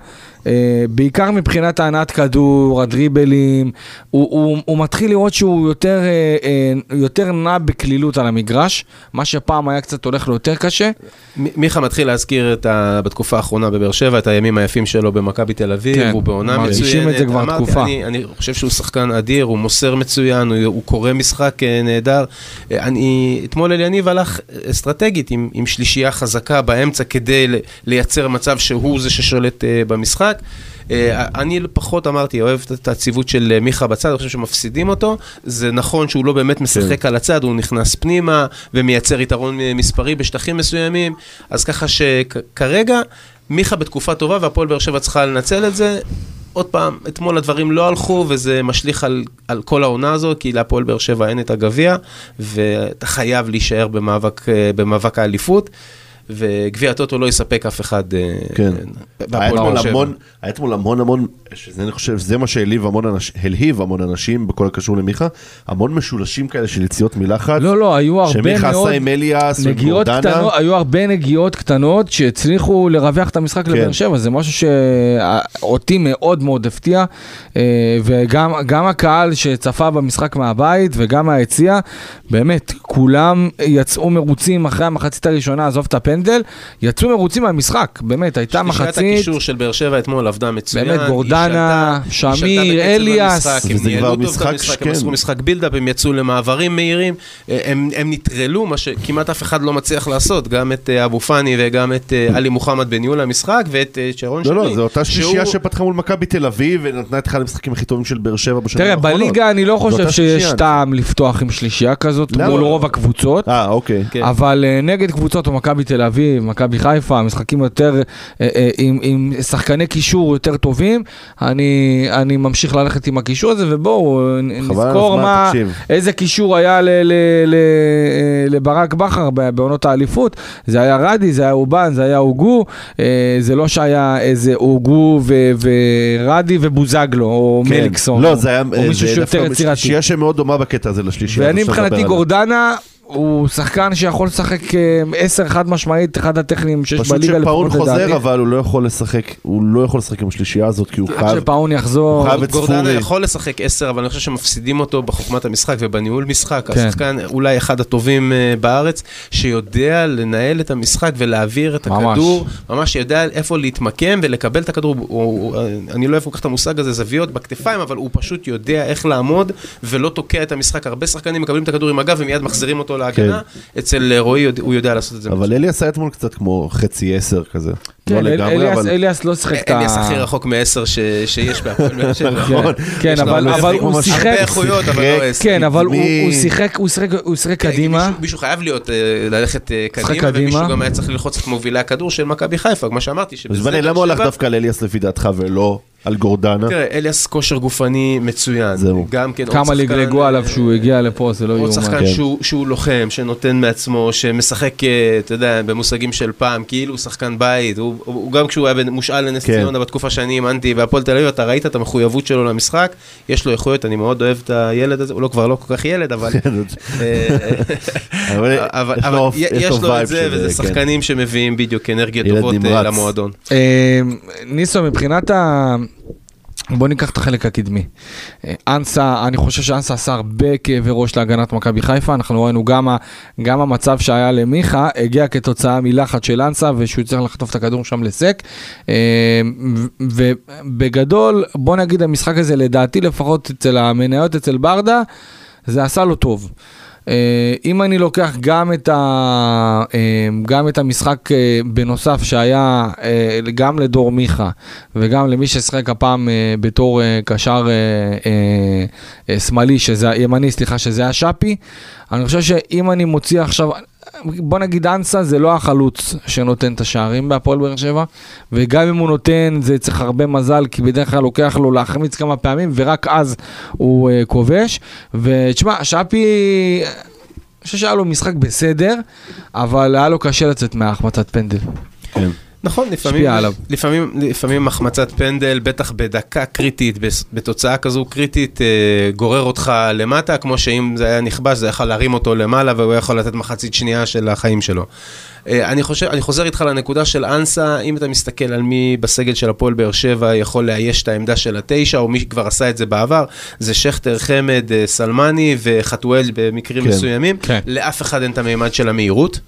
Speaker 2: אה, בעיקר מבחינת ההנעת כדור, הדריבלים, הוא, הוא, הוא מתחיל לראות שהוא יותר, אה, אה, יותר נע בקלילות על המגרש, מה שפעם היה קצת הולך לו יותר קשה.
Speaker 3: מ- מיכה מתחיל להזכיר את ה... בתקופה האחרונה בבאר שבע את הימים היפים שלו במכבי תל אביב,
Speaker 2: כן,
Speaker 3: הוא בעונה מצוינת.
Speaker 2: מרגישים את זה כבר
Speaker 3: אמרתי,
Speaker 2: תקופה.
Speaker 3: אני, אני חושב שהוא שחקן אדיר, הוא מוסר מצוין, הוא, הוא קורא משחק נהדר. אני, אתמול אליניב הלך אסטרטגית עם, עם שלישייה חזקה באמצע כדי לייצר מצב שהוא זה ששולט אה, במשחק. אה, אני פחות אמרתי, אוהב את הציוות של אה, מיכה בצד, אני חושב שמפסידים אותו. זה נכון שהוא לא באמת משחק
Speaker 4: כן.
Speaker 3: על הצד, הוא נכנס פנימה ומייצר יתרון מספרי בשטחים מסוימים, אז ככה שכרגע מיכה בתקופה טובה והפועל באר שבע צריכה לנצל את זה. עוד פעם, אתמול הדברים לא הלכו וזה משליך על, על כל העונה הזו, כי להפועל באר שבע אין את הגביע, ואתה חייב להישאר במאבק, במאבק האליפות. וגביע הטוטו לא יספק אף אחד אה,
Speaker 4: כן. היה אתמול. המון, היה אתמול המון המון, שזה אני חושב, זה מה שהעליב המון אנשים, הלהיב המון אנשים בכל הקשור למיכה, המון משולשים כאלה של יציאות מלחץ.
Speaker 2: לא, לא, היו הרבה
Speaker 4: שמיכה
Speaker 2: מאוד
Speaker 4: עשה עם אליאס וגורדנה.
Speaker 2: היו הרבה נגיעות קטנות שהצליחו לרווח את המשחק לבאר שבע, זה משהו שאותי מאוד מאוד הפתיע, אה, וגם גם הקהל שצפה במשחק מהבית וגם מהיציע, באמת, כולם יצאו מרוצים אחרי המחצית הראשונה, עזוב את הפנדל, יצאו מרוצים מהמשחק, באמת, הייתה
Speaker 3: שלישיית
Speaker 2: מחצית,
Speaker 3: הקישור של באר שבע אתמול עבדה מצוין.
Speaker 2: באמת, גורדנה, שמיר, אליאס.
Speaker 4: וזה כבר משחק שכן.
Speaker 3: הם עשו משחק בילדאפ, הם יצאו למעברים מהירים, אה, הם הם נטרלו, מה שכמעט אף אחד לא מצליח לעשות, גם את אה, אבו פאני וגם את אה, עלי מוחמד בניהול המשחק, ואת שרון
Speaker 4: לא,
Speaker 3: שרי.
Speaker 4: לא, זו אותה שלישייה שפתחה מול מכבי תל אביב ונתנה את אחד המשחקים הכי טובים של באר שבע בשנים
Speaker 2: תראה,
Speaker 4: האחרונות.
Speaker 2: בליגה אני לא חושב שיש. טעם לפתוח עם שלישייה כזאת? מול רוב הקבוצות.
Speaker 4: אה, אוקיי.
Speaker 3: כן.
Speaker 2: אבל נגד קבוצות כמו מכבי תל אביב, מכבי חיפה, משחקים יותר אה, אה, עם, עם שחקני קישור יותר טובים, אני, אני ממשיך ללכת עם הקישור הזה, ובואו נזכור מה,
Speaker 4: תקשיב.
Speaker 2: איזה קישור היה ל, ל, ל, אה, לברק בכר בעונות האליפות, זה היה רדי, זה היה אובן, זה היה אוגו, אה, זה לא שהיה איזה אוגו ו, ורדי ובוזגלו, או
Speaker 4: כן.
Speaker 2: מליקסון,
Speaker 4: לא,
Speaker 2: או,
Speaker 4: זה היה,
Speaker 2: או מישהו
Speaker 4: זה
Speaker 2: שיותר
Speaker 4: דווקא
Speaker 2: יצירתי.
Speaker 4: שלישייה שמאוד דומה בקטע הזה לשלישייה.
Speaker 2: ואני מבחינתי. גורדנה הוא שחקן שיכול לשחק אה, 10 חד משמעית, אחד הטכניים שיש
Speaker 4: פשוט
Speaker 2: בליגה
Speaker 4: שפאון
Speaker 2: לפחות
Speaker 4: חוזר,
Speaker 2: לדעתי.
Speaker 4: אבל הוא לא יכול לשחק, הוא לא יכול לשחק עם השלישייה הזאת, כי הוא
Speaker 2: עד
Speaker 4: חייב...
Speaker 2: שפאון יחזור,
Speaker 4: הוא חייב את
Speaker 3: גורדנה
Speaker 4: ספורי.
Speaker 3: יכול לשחק 10, אבל אני חושב שמפסידים אותו בחוכמת המשחק ובניהול משחק.
Speaker 2: כן.
Speaker 3: השחקן אולי אחד הטובים אה, בארץ, שיודע לנהל את המשחק ולהעביר את
Speaker 2: ממש.
Speaker 3: הכדור, ממש יודע איפה להתמקם ולקבל את הכדור. הוא, הוא, אני לא אוהב כל כך את המושג הזה, זוויות בכתפיים, אבל הוא פשוט יודע איך לעמוד ולא תוקע את המשחק. הרבה שחקנים מקבלים את הכדור עם הגב ומיד מחזירים אותו להגנה. אצל אה, רועי הוא יודע לעשות את זה.
Speaker 4: כן. אבל אלי עשה אתמול קצת כמו חצי עשר כזה. לא
Speaker 2: כן, אל-
Speaker 4: לגמרי,
Speaker 2: אליאס-
Speaker 4: אבל...
Speaker 2: אליאס לא שיחק את ה...
Speaker 3: אליאס הכי רחוק מעשר ש- שיש בהפועל באר שבע.
Speaker 4: נכון.
Speaker 2: כן, אבל הוא שיחק,
Speaker 3: הרבה איכויות, אבל לא עשר.
Speaker 2: כן, אבל הוא שיחק, הוא שיחק, הוא שיחק
Speaker 3: כן,
Speaker 2: קדימה.
Speaker 3: מישהו- חייב להיות, אה, ללכת אה, קדימה. ומישהו גם היה צריך ללחוץ את מובילי הכדור של מכבי חיפה, כמו שאמרתי. באר
Speaker 4: למה הוא הלך דווקא על אליאס לפי דעתך ולא על גורדנה?
Speaker 3: תראה, אליאס כושר גופני מצוין.
Speaker 4: זהו.
Speaker 3: גם כן, עוד
Speaker 2: כמה
Speaker 3: שחקן,
Speaker 2: לגלגו
Speaker 3: אה,
Speaker 2: עליו שהוא הגיע לפה, זה לא
Speaker 3: עוד
Speaker 2: יאומן.
Speaker 3: שחקן
Speaker 4: כן.
Speaker 3: שהוא, שהוא לוחם, שנותן מעצמו, שמשחק, אה, אתה יודע, במושגים של פעם, כאילו הוא שחקן בית, הוא, הוא, הוא גם כשהוא היה מושאל לנס
Speaker 4: כן.
Speaker 3: ציונה בתקופה שאני אימנתי בהפועל תל אביב, אתה ראית את המחויבות שלו למשחק, יש לו איכויות, אני מאוד אוהב את הילד הזה, הוא לא כבר לא כל כך ילד, אבל... אה,
Speaker 4: אבל
Speaker 3: אבל
Speaker 4: יש לו-
Speaker 3: את זה, וזה
Speaker 4: כן.
Speaker 3: שחקנים שמביאים בדיוק אנרגיות טובות אה. למועדון.
Speaker 2: אה, ניסו, מבחינת ה... בוא ניקח את החלק הקדמי. אנסה, אני חושב שאנסה עשה הרבה כאבי ראש להגנת מכבי חיפה, אנחנו ראינו גם, גם המצב שהיה למיכה, הגיע כתוצאה מלחץ של אנסה ושהוא צריך לחטוף את הכדור שם לסק. אה, ובגדול, בוא נגיד המשחק הזה לדעתי לפחות אצל המניות אצל ברדה, זה עשה לו טוב. אה, אם אני לוקח גם את, ה, אה, גם את המשחק אה, בנוסף שהיה גם לדור מיכה וגם למי ששיחק הפעם בתור קשר שמאלי, שזה, ימני, סליחה, שזה היה שפי, אני חושב שאם אני מוציא עכשיו, בוא נגיד אנסה זה לא החלוץ שנותן את השערים בהפועל באר שבע, וגם אם הוא נותן זה צריך הרבה מזל, כי בדרך כלל לוקח לו להחמיץ כמה פעמים, ורק אז הוא uh, כובש. ותשמע, שפי, אני חושב שהיה לו משחק בסדר, אבל היה לו קשה לצאת מהחמצת פנדל.
Speaker 4: כן.
Speaker 3: נכון, לפעמים. לפעמים, לפעמים החמצת פנדל, בטח בדקה קריטית, בתוצאה כזו קריטית, אה, גורר אותך למטה, כמו שאם זה היה נכבש, זה יכול להרים אותו למעלה, והוא יכול לתת מחצית שנייה של החיים שלו. אה, אני חושב, אני חוזר איתך לנקודה של אנסה, אם אתה מסתכל על מי בסגל של הפועל באר שבע יכול לאייש את העמדה של התשע, או מי שכבר עשה את זה בעבר, זה שכטר, חמד, אה, סלמני וחתואל במקרים
Speaker 4: כן.
Speaker 3: מסוימים.
Speaker 2: כן.
Speaker 3: לאף אחד אין את המימד של המהירות.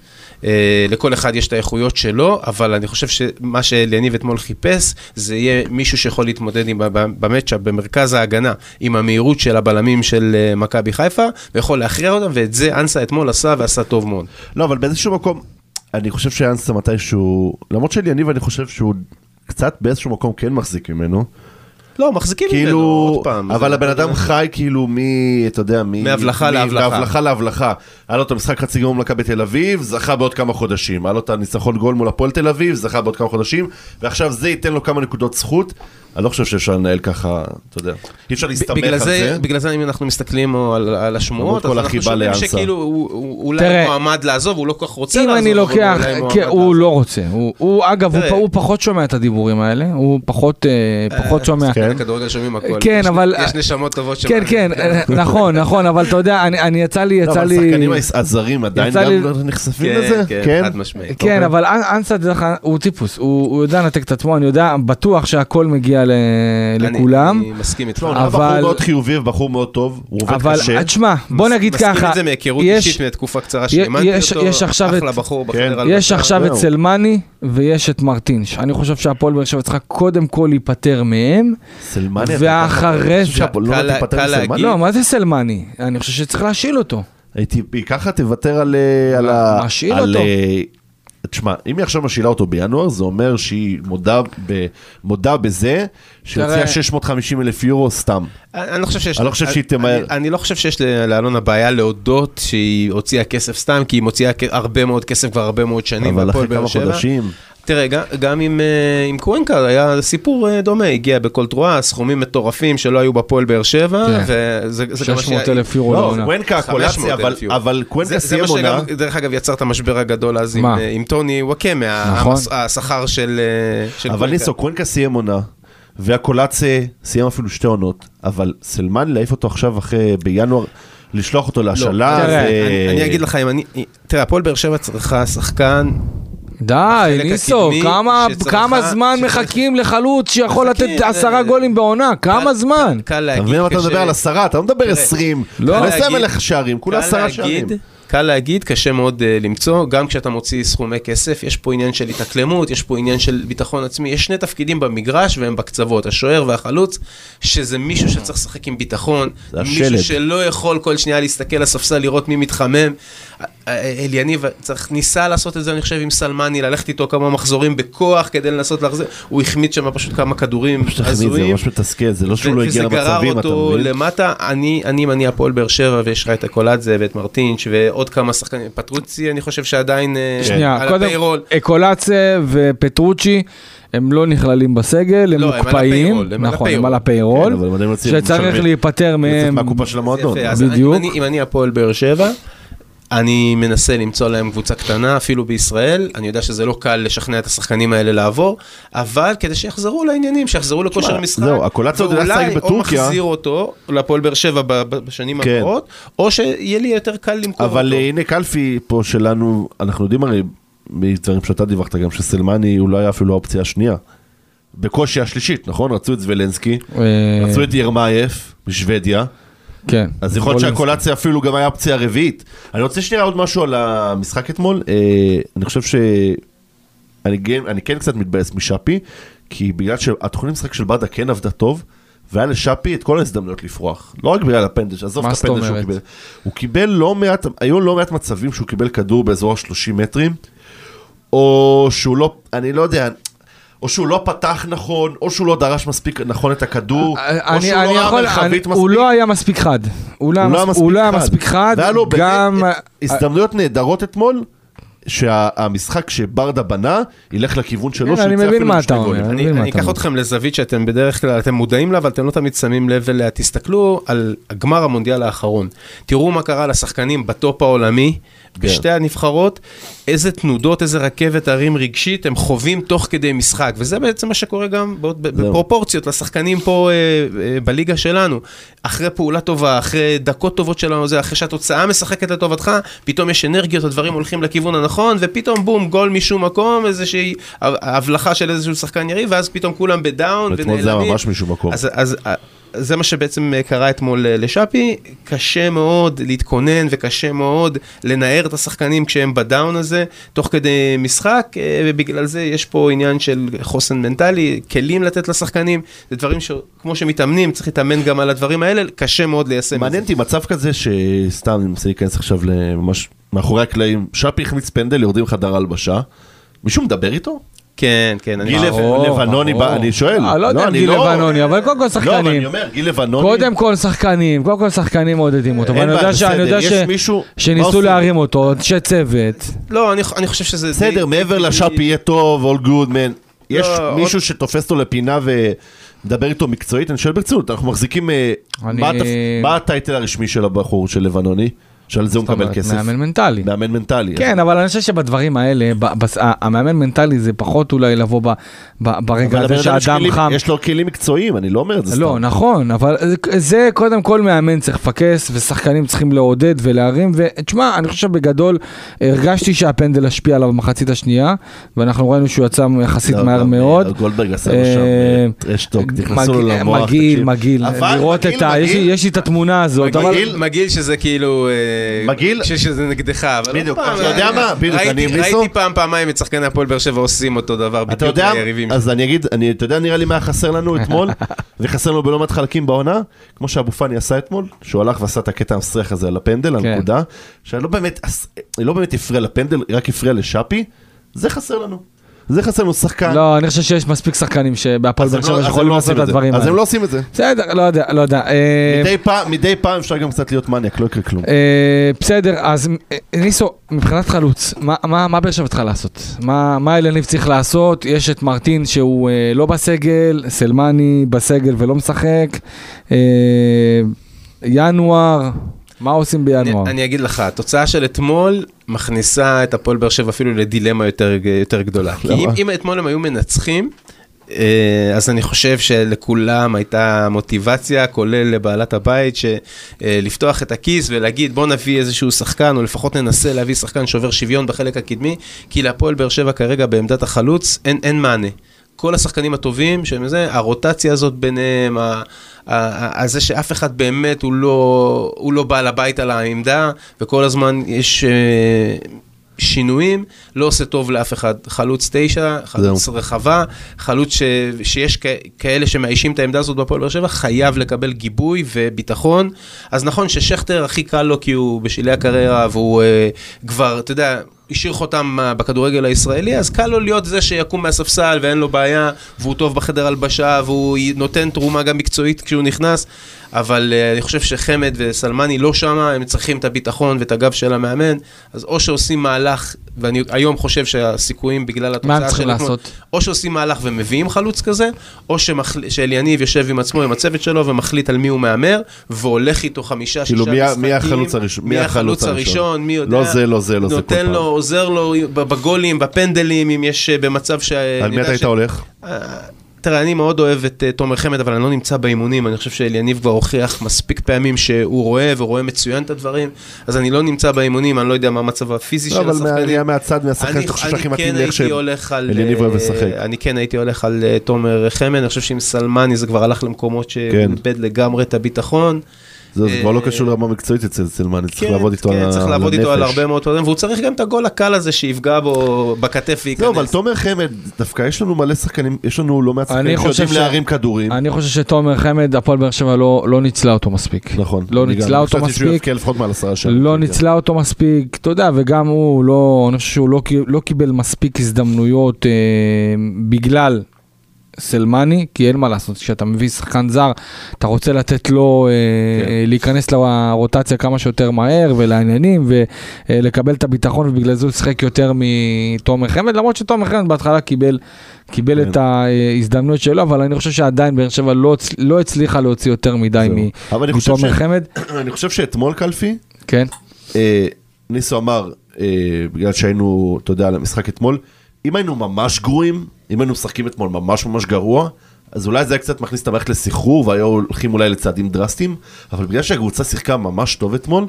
Speaker 3: אה, לכל אחד יש את האיכויות שלו, אבל אני חושב שמה שאליניב אתמול חיפש, זה יהיה מישהו שיכול להתמודד עם, במצ'אפ, במרכז ההגנה, עם המהירות של הבלמים של אה, מכבי חיפה, ויכול להכריע אותם, ואת זה אנסה אתמול עשה ועשה טוב מאוד.
Speaker 4: לא, אבל באיזשהו מקום, אני חושב שאנסה מתישהו, למרות שאליניב אני חושב שהוא קצת באיזשהו מקום כן מחזיק ממנו.
Speaker 3: לא, מחזיקים ממנו,
Speaker 4: כאילו,
Speaker 3: עוד פעם.
Speaker 4: אבל
Speaker 3: זה-
Speaker 4: הבן אדם חי כאילו מ... אתה יודע, מ...
Speaker 3: מהבלחה להבלחה.
Speaker 4: מהבלחה להבלחה. היה לו את המשחק חצי גמור מול מכבי תל אביב, זכה בעוד כמה חודשים. היה לו את הניצחון גול מול הפועל תל אביב, זכה בעוד כמה חודשים, ועכשיו זה ייתן לו כמה נקודות זכות. אני לא חושב שאפשר לנהל ככה, אתה יודע. אי אפשר להסתמך על
Speaker 3: זה. בגלל זה אם אנחנו מסתכלים על, על השמועות, אז
Speaker 4: כל
Speaker 3: אנחנו
Speaker 4: החיבה
Speaker 3: שומעים. שכאילו הוא, הוא אולי
Speaker 2: תראה,
Speaker 3: מועמד לעזוב, הוא לא כל כך רוצה
Speaker 2: אם
Speaker 3: לעזוב,
Speaker 2: אני
Speaker 3: אבל
Speaker 2: לוקח,
Speaker 3: אולי מועמד
Speaker 2: כן, הוא
Speaker 3: לעזוב.
Speaker 2: לא רוצה, הוא- הוא אגב, הוא הוא פחות שומע את הדיבורים האלה, הוא פחות אה, פחות שומע.
Speaker 4: כן.
Speaker 3: כדורגל שומעים הכל.
Speaker 2: כן, אבל-
Speaker 3: יש נשמות טובות
Speaker 2: כן, כן, אה, נכון, נכון, אבל אתה יודע, אני אני יצא לי,
Speaker 4: לא,
Speaker 2: יצא
Speaker 4: אבל
Speaker 2: לי...
Speaker 4: השחקנים הזרים עדיין גם לא נחשפים
Speaker 3: כן,
Speaker 4: לזה?
Speaker 3: כן, חד משמעית.
Speaker 2: כן,
Speaker 4: אוקיי.
Speaker 2: אבל אנ- אנסה, הוא טיפוס, הוא הוא יודע לנתק את עצמו, אני יודע, בטוח שהכל מגיע ל-
Speaker 3: אני-
Speaker 2: לכולם.
Speaker 3: אני מסכים איתך.
Speaker 4: לא,
Speaker 2: אבל-
Speaker 4: בחור מאוד חיובי ובחור מאוד טוב, הוא עובד
Speaker 2: אבל
Speaker 4: קשה.
Speaker 2: תשמע, בוא נגיד ככה,
Speaker 3: מסכים את זה מהיכרות
Speaker 2: יש-
Speaker 3: אישית מתקופה קצרה שאימנתי
Speaker 2: יש-
Speaker 3: אותו,
Speaker 2: יש
Speaker 3: אחלה
Speaker 2: את-
Speaker 3: בחור
Speaker 4: כן.
Speaker 3: בחדר
Speaker 2: יש
Speaker 3: הלבשה.
Speaker 2: עכשיו את. סלמני ויש את מרטינש. אני חושב שהפועל באר שבע צריכה קודם כל להיפטר מהם,
Speaker 4: סלמני,
Speaker 2: ואחרי זה-
Speaker 4: לא
Speaker 3: קל. להגיד.
Speaker 2: לא, מה זה סלמני? אני חושב שצריך להשאיל אותו.
Speaker 4: הייתי, היא ככה תוותר על... אה, על ה...
Speaker 2: משאיל
Speaker 4: על,
Speaker 2: אותו.
Speaker 4: תשמע, אם היא עכשיו משאילה אותו בינואר, זה אומר שהיא מודה, ב, מודה בזה שהוציאה
Speaker 2: תראה-
Speaker 4: 650 אלף יורו סתם.
Speaker 3: אני אני לא חושב שיש...
Speaker 4: אני לא חושב שהיא תמהר.
Speaker 3: אני- אני לא חושב שיש לאלונה בעיה להודות שהיא הוציאה כסף סתם, כי היא מוציאה הרבה מאוד כסף כבר הרבה מאוד שנים.
Speaker 4: אבל אחרי כמה. חודשים,
Speaker 3: תראה, גם, גם עם, אה, עם קוונקה היה סיפור אה, דומה, הגיע בכל תרועה, סכומים מטורפים שלא היו בפועל באר שבע,
Speaker 2: כן.
Speaker 3: וזה זה גם מה
Speaker 2: 600 אלף יורו
Speaker 4: לא,
Speaker 2: לעונה.
Speaker 4: קוונקה,
Speaker 3: 500
Speaker 4: הקולציה, אבל. אבל קוונקה
Speaker 3: זה, זה
Speaker 4: סיים
Speaker 3: מה
Speaker 4: עונה,
Speaker 3: שגם, דרך אגב, יצר את המשבר הגדול אז עם? אה, עם טוני וואקמה,
Speaker 2: נכון.
Speaker 3: השכר של, של
Speaker 4: אבל
Speaker 3: קוונקה.
Speaker 4: ניסו, קוונקה סיים עונה, והקולציה סיים אפילו שתי עונות, אבל סלמן להעיף אותו עכשיו אחרי, בינואר, לשלוח אותו להשאלה,
Speaker 2: תראה,
Speaker 4: זה...
Speaker 3: אני, אני אגיד לך, אם אני, תראה, הפועל באר שבע צריכה שחקן,
Speaker 2: די, ניסו, כמה- כמה זמן
Speaker 3: שצריך-
Speaker 2: מחכים לחלוץ שיכול לתת
Speaker 3: מחכים,
Speaker 2: עשרה
Speaker 3: אה,
Speaker 2: גולים בעונה? כמה
Speaker 3: קל-
Speaker 2: זמן?
Speaker 3: קל
Speaker 4: אתה
Speaker 3: להגיד,
Speaker 4: מבין מה אתה מדבר על עשרה? אתה לא מדבר עשרים.
Speaker 2: לא.
Speaker 3: קל
Speaker 4: עושה מלך שערים, כולה
Speaker 3: קל
Speaker 4: עשרה שערים.
Speaker 3: קל להגיד, קשה מאוד uh, למצוא, גם כשאתה מוציא סכומי כסף, יש פה עניין של התאקלמות, יש פה עניין של ביטחון עצמי, יש שני תפקידים במגרש והם בקצוות, השוער והחלוץ, שזה מישהו שצריך לשחק עם ביטחון, מישהו. שלא יכול כל שנייה להסתכל לספסל, לראות מי מתחמם. אליניב צריך, ניסה לעשות את זה, אני חושב, עם סלמני, ללכת איתו כמה מחזורים בכוח כדי לנסות להחזיר, הוא החמיץ שם פשוט כמה כדורים
Speaker 4: תחמיא, זה
Speaker 3: הזויים.
Speaker 4: ממש מתסכל, זה לא שהוא לא הגיע
Speaker 3: וזה גרר
Speaker 4: למצבים, אתה
Speaker 3: אותו
Speaker 4: מבין?
Speaker 3: למטה, אני, אני, אני הפועל באר שבע ויש לך את הקולאדזה ואת מרטינץ' ועוד כמה שחקנים, פטרוצי אני חושב שעדיין אה,
Speaker 2: שנייה,
Speaker 3: על
Speaker 2: קודם,
Speaker 3: הפיירול.
Speaker 2: אקולצה ופטרוצ'י, הם לא נכללים בסגל, הם
Speaker 3: לא,
Speaker 2: מוקפאים,
Speaker 3: הם
Speaker 2: נכון, הם. על הפיירול,
Speaker 4: כן,
Speaker 2: שצריך להיפטר מהם. בדיוק.
Speaker 3: אם אני, אם אני הפועל באר שבע, אני מנסה למצוא להם קבוצה קטנה, אפילו בישראל, אני יודע שזה לא קל לשכנע את השחקנים האלה לעבור, אבל כדי שיחזרו לעניינים, שיחזרו לכושר המשחק,
Speaker 4: זהו, הקולציה עוד לשחק
Speaker 3: ואולי או
Speaker 4: בטורקיה.
Speaker 3: מחזיר אותו לפועל באר שבע בשנים
Speaker 4: כן.
Speaker 3: הבאות, או שיהיה לי יותר קל למכור אותו.
Speaker 4: אבל אה, הנה קלפי פה שלנו, אנחנו יודעים הרי, מדברים שאתה דיווחת גם, שסלמני הוא לא היה אפילו האופציה השנייה. בקושי השלישית, נכון? רצו את זבלנסקי,
Speaker 2: אה,
Speaker 4: רצו את ירמייף משוודיה,
Speaker 2: כן.
Speaker 4: אז יכול להיות שהקולציה אפילו גם היה אופציה רביעית. אני רוצה שנייה עוד משהו על המשחק אתמול. אה, אני חושב ש... אני אני כן קצת מתבאס משאפי, כי בגלל שהתוכנית משחק של ברדה כן עבדה טוב, והיה לשאפי את כל ההזדמנויות לפרוח. לא רק בגלל הפנדל, עזוב את הפנדל שהוא? קיבל. הוא קיבל לא מעט, היו לא מעט מצבים שהוא קיבל כדור באזור ה-30 מטרים, או שהוא לא, אני לא יודע, או שהוא לא פתח נכון, או שהוא לא דרש מספיק נכון את הכדור, או
Speaker 2: אני,
Speaker 4: שהוא
Speaker 2: אני
Speaker 4: לא
Speaker 2: יכול, אני,
Speaker 4: מרחבית מספיק.
Speaker 2: הוא לא היה מספיק חד. הוא לא,
Speaker 4: הוא
Speaker 2: היה, מס, הוא לא היה מספיק חד,
Speaker 4: והיה לו
Speaker 2: גם...
Speaker 4: באמת הזדמנויות נהדרות אתמול, שהמשחק שברדה בנה, ילך לכיוון שלו,
Speaker 2: כן, אני
Speaker 4: שיוצא אפילו עם שני גולים.
Speaker 3: אני,
Speaker 2: מבין מה
Speaker 3: אני
Speaker 2: אתה
Speaker 3: אקח
Speaker 2: אומר.
Speaker 3: אתכם לזווית שאתם בדרך כלל, אתם מודעים לה, אבל אתם לא תמיד שמים לב אליה. תסתכלו על הגמר המונדיאל האחרון. תראו מה קרה לשחקנים בטופ העולמי,
Speaker 4: כן.
Speaker 3: בשתי הנבחרות, איזה תנודות, איזה רכבת הרים רגשית הם חווים תוך כדי משחק. וזה בעצם מה שקורה גם בפרופורציות לשחקנים פה אה, אה, בליגה שלנו. אחרי פעולה טובה, אחרי דקות טובות שלנו, זה אחרי שהתוצאה משחקת לטובתך, פתאום יש אנרגיות, הדברים הולכים לכיוון הנכון, ופתאום בום, גול משום מקום, איזושהי הבלחה של איזשהו שחקן יריב, ואז פתאום כולם בדאון
Speaker 4: ואתמול זה היה ממש משום מקום.
Speaker 3: אז, אז אה, זה מה שבעצם אה, קרה אתמול אה, לשאפי, קשה מאוד להתכונן וקשה מאוד לנער את השחקנים כשהם בדאון הזה, תוך כדי משחק, אה, ובגלל זה יש פה עניין של חוסן מנטלי, כלים לתת לשחקנים, זה דברים שכמו שמתאמנים, צריך להתאמן גם על הדברים האלה, קשה מאוד ליישם.
Speaker 4: מעניין אותי מצב כזה שסתם, אני מנסה להיכנס עכשיו לממש מאחורי הקלעים, שפי החמיץ פנדל, יורדים חדר הלבשה, מישהו מדבר איתו?
Speaker 3: כן, כן, אני
Speaker 4: גיל לבנוני, אני שואל.
Speaker 2: אה, לא יודע אם
Speaker 4: אני
Speaker 2: גיל לבנוני, אבל קודם כל
Speaker 4: לא, אבל
Speaker 2: שחקנים.
Speaker 4: אני אומר, גיל לבנוני...
Speaker 2: קודם כל שחקנים, קודם כל שחקנים מעודדים אותו,
Speaker 4: אין
Speaker 2: ואני יודע
Speaker 4: בעיה, בסדר,
Speaker 2: יודע
Speaker 4: מישהו- מה
Speaker 2: שניסו? להרים אותו, אנשי צוות.
Speaker 3: לא, אני, אני חושב שזה...
Speaker 4: בסדר, מעבר לשאפ יהיה טוב, all good, man. יש
Speaker 3: לא,
Speaker 4: מישהו שתופס אותו לפינה ומדבר איתו מקצועית? אני שואל ברצינות, אנחנו מחזיקים... אה,
Speaker 2: אני-
Speaker 4: מה התפ- מה הטייטל הרשמי של הבחור של לבנוני? שעל זה הוא מקבל כסף?
Speaker 2: מאמן מנטלי.
Speaker 4: מאמן מנטלי.
Speaker 2: כן, אבל אני חושב שבדברים האלה, המאמן מנטלי זה פחות אולי לבוא ב- ב- ברגע הזה שהאדם חם.
Speaker 4: יש לו כלים מקצועיים, אני לא אומר את זה סתם.
Speaker 2: לא, נכון, אבל זה- קודם כל מאמן צריך לפקס, ושחקנים צריכים לעודד ולהרים, ותשמע, אני חושב שבגדול, הרגשתי שהפנדל השפיע עליו במחצית השנייה, ואנחנו ראינו שהוא יצא יחסית
Speaker 4: לא,
Speaker 2: מהר
Speaker 4: גם,
Speaker 2: מאוד.
Speaker 4: אה, גולדברג עשה לו
Speaker 2: אה,
Speaker 4: שם אה, טרשטוק, נכנסו לו למוח.
Speaker 2: מגעיל. מגעיל, לראות את ה... יש לי- את התמונה הזאת,
Speaker 3: מגעיל שזה כאילו... אה,
Speaker 4: מגעיל?
Speaker 3: שזה נגדך, אבל...
Speaker 4: בדיוק,
Speaker 3: לא פעם,
Speaker 4: אתה יודע מה? בדיוק, אני המליצו-
Speaker 3: ראיתי פעם, פעמיים את שחקני הפועל באר שבע עושים אותו דבר בדיוק ליריבים.
Speaker 4: אז אני אגיד, אתה יודע נראה לי מה חסר לנו אתמול, וחסר לנו בלא מעט חלקים בעונה, כמו שאבו פאני עשה אתמול, שהוא הלך ועשה את הקטע המסריח הזה על הפנדל,
Speaker 2: כן.
Speaker 4: הנקודה, שלא באמת, לא באמת הפריע לפנדל, רק הפריע לשאפי, זה חסר לנו. זה חסר לנו שחקן.
Speaker 2: לא, אני חושב שיש מספיק שחקנים שבהפועל
Speaker 4: אז
Speaker 2: באר
Speaker 4: לא-
Speaker 2: שבע
Speaker 4: אז הם
Speaker 2: שיכולים
Speaker 4: לא
Speaker 2: לעשות את. הדברים
Speaker 4: אז
Speaker 2: האלה.
Speaker 4: הם לא עושים את זה.
Speaker 2: בסדר, לא יודע, לא יודע. אה,
Speaker 4: מדי פעם- אפשר גם קצת להיות מניאק, לא יקרה כלום.
Speaker 2: אה, בסדר, אז אה, ניסו, מבחינת חלוץ, מה- באר שבע צריכה לעשות? מה אלניב צריך לעשות? יש את מרטין שהוא לא בסגל, סלמני בסגל ולא משחק, ינואר, מה עושים בינואר?
Speaker 3: אני, אני אגיד לך, התוצאה של אתמול מכניסה את הפועל באר שבע אפילו לדילמה יותר, יותר גדולה. כי אם? אם אתמול הם היו מנצחים, אה, אז אני חושב שלכולם הייתה מוטיבציה, כולל לבעלת הבית, שלפתוח את הכיס ולהגיד בוא נביא איזשהו שחקן, או לפחות ננסה להביא שחקן שובר שוויון בחלק הקדמי, כי להפועל באר שבע כרגע בעמדת החלוץ אין, אין מענה. כל השחקנים הטובים, שהם זה, הרוטציה הזאת ביניהם, ה- זה שאף אחד באמת הוא לא, הוא לא בעל הבית על העמדה, וכל הזמן יש אה, שינויים, לא עושה טוב לאף אחד. חלוץ תשע, חלוץ
Speaker 4: זהו.
Speaker 3: רחבה, חלוץ ש, שיש כ, כאלה שמאיישים את העמדה הזאת בהפועל באר שבע, חייב לקבל גיבוי וביטחון. אז נכון ששכטר הכי קל לו כי הוא בשלהי הקריירה, והוא אה, כבר, אתה יודע, השאיר חותם אה, בכדורגל הישראלי, אז קל לו להיות זה שיקום מהספסל ואין לו בעיה, והוא טוב בחדר הלבשה, והוא נותן תרומה גם מקצועית כשהוא נכנס, אבל uh, אני חושב שחמד וסלמני לא שמה, הם צריכים את הביטחון ואת הגב של המאמן, אז או שעושים מהלך, ואני היום חושב שהסיכויים בגלל התוצאה
Speaker 2: מה הם צריכים
Speaker 3: של אתמול-
Speaker 2: לעשות?
Speaker 3: או שעושים מהלך ומביאים חלוץ כזה, או שמחל... שאליניב יושב עם עצמו, עם הצוות שלו, ומחליט על מי הוא מהמר, והולך איתו חמישה, שישה
Speaker 4: כאילו, מי ה-
Speaker 3: משחקים.
Speaker 4: מי החלוץ הראשון?
Speaker 3: מי החלוץ הראשון, מי יודע.
Speaker 4: לא זה, לא זה, לא זה
Speaker 3: נותן
Speaker 4: פעם.
Speaker 3: לו, עוזר לו בגולים, בפנדלים, אם יש אה, במצב ש...
Speaker 4: על מי אתה היית
Speaker 3: ש-
Speaker 4: הולך?
Speaker 3: אה, תראה, אני מאוד אוהב את אה, תומר חמד, אבל אני לא נמצא באימונים, אני חושב שאליניב כבר הוכיח מספיק פעמים שהוא רואה, ורואה מצוין את הדברים, אז אני לא נמצא באימונים, אני לא יודע מה המצב הפיזי
Speaker 4: לא,
Speaker 3: של
Speaker 4: אבל
Speaker 3: השחקנים.
Speaker 4: נהיה מהצד, מהשחקן שאתה חושב שהכי מתאים
Speaker 3: כן
Speaker 4: לאיך. שאליניב אוהב
Speaker 3: אה,
Speaker 4: לשחק.
Speaker 3: אני כן הייתי הולך על אה, תומר חמד, אני חושב שעם סלמני זה כבר הלך למקומות
Speaker 4: כן.
Speaker 3: איבד לגמרי את הביטחון.
Speaker 4: זה זה כבר לא
Speaker 3: אה,
Speaker 4: קשור לרמה מקצועית אצל סלמני, צריך
Speaker 3: כן,
Speaker 4: לעבוד איתו על
Speaker 3: כן,
Speaker 4: הנפש.
Speaker 3: צריך לעבוד איתו על הרבה מאוד דברים, והוא צריך גם את הגול הקל הזה שיפגע בו בכתף וייכנס.
Speaker 4: לא, אבל תומר חמד, דווקא יש לנו מלא שחקנים, יש לנו לא מעט
Speaker 2: אני
Speaker 4: שחקנים שיודעים להרים כדורים.
Speaker 2: אני חושב שתומר חמד, הפועל באר שבע לא לא ניצלה אותו מספיק.
Speaker 4: נכון.
Speaker 2: לא ניצלה אותו מספיק. לא
Speaker 4: כן.
Speaker 2: ניצלה אותו מספיק, אתה יודע, וגם הוא לא, אני חושב שהוא לא, לא קיבל מספיק הזדמנויות אה, בגלל סלמני, כי אין מה לעשות, כשאתה מביא שחקן זר, אתה רוצה לתת לו אה,
Speaker 4: כן.
Speaker 2: אה, להיכנס לרוטציה כמה שיותר מהר ולעניינים, ולקבל את הביטחון, ובגלל זה הוא שיחק יותר מתומר חמד, למרות שתומר חמד בהתחלה קיבל, קיבל
Speaker 4: כן.
Speaker 2: את ההזדמנויות שלו, אבל אני חושב שעדיין באר שבע לא, לא הצליחה להוציא יותר מדי מתומר חמד,
Speaker 4: אני חושב שאתמול קלפי,
Speaker 2: כן.
Speaker 4: אה, ניסו אמר, אה, בגלל שהיינו, אתה יודע, על המשחק אתמול, אם היינו ממש גרועים, אם היינו משחקים אתמול ממש ממש גרוע, אז אולי זה היה קצת מכניס את המערכת לסחרור והיו הולכים אולי לצעדים דרסטיים, אבל בגלל שהקבוצה שיחקה ממש טוב אתמול,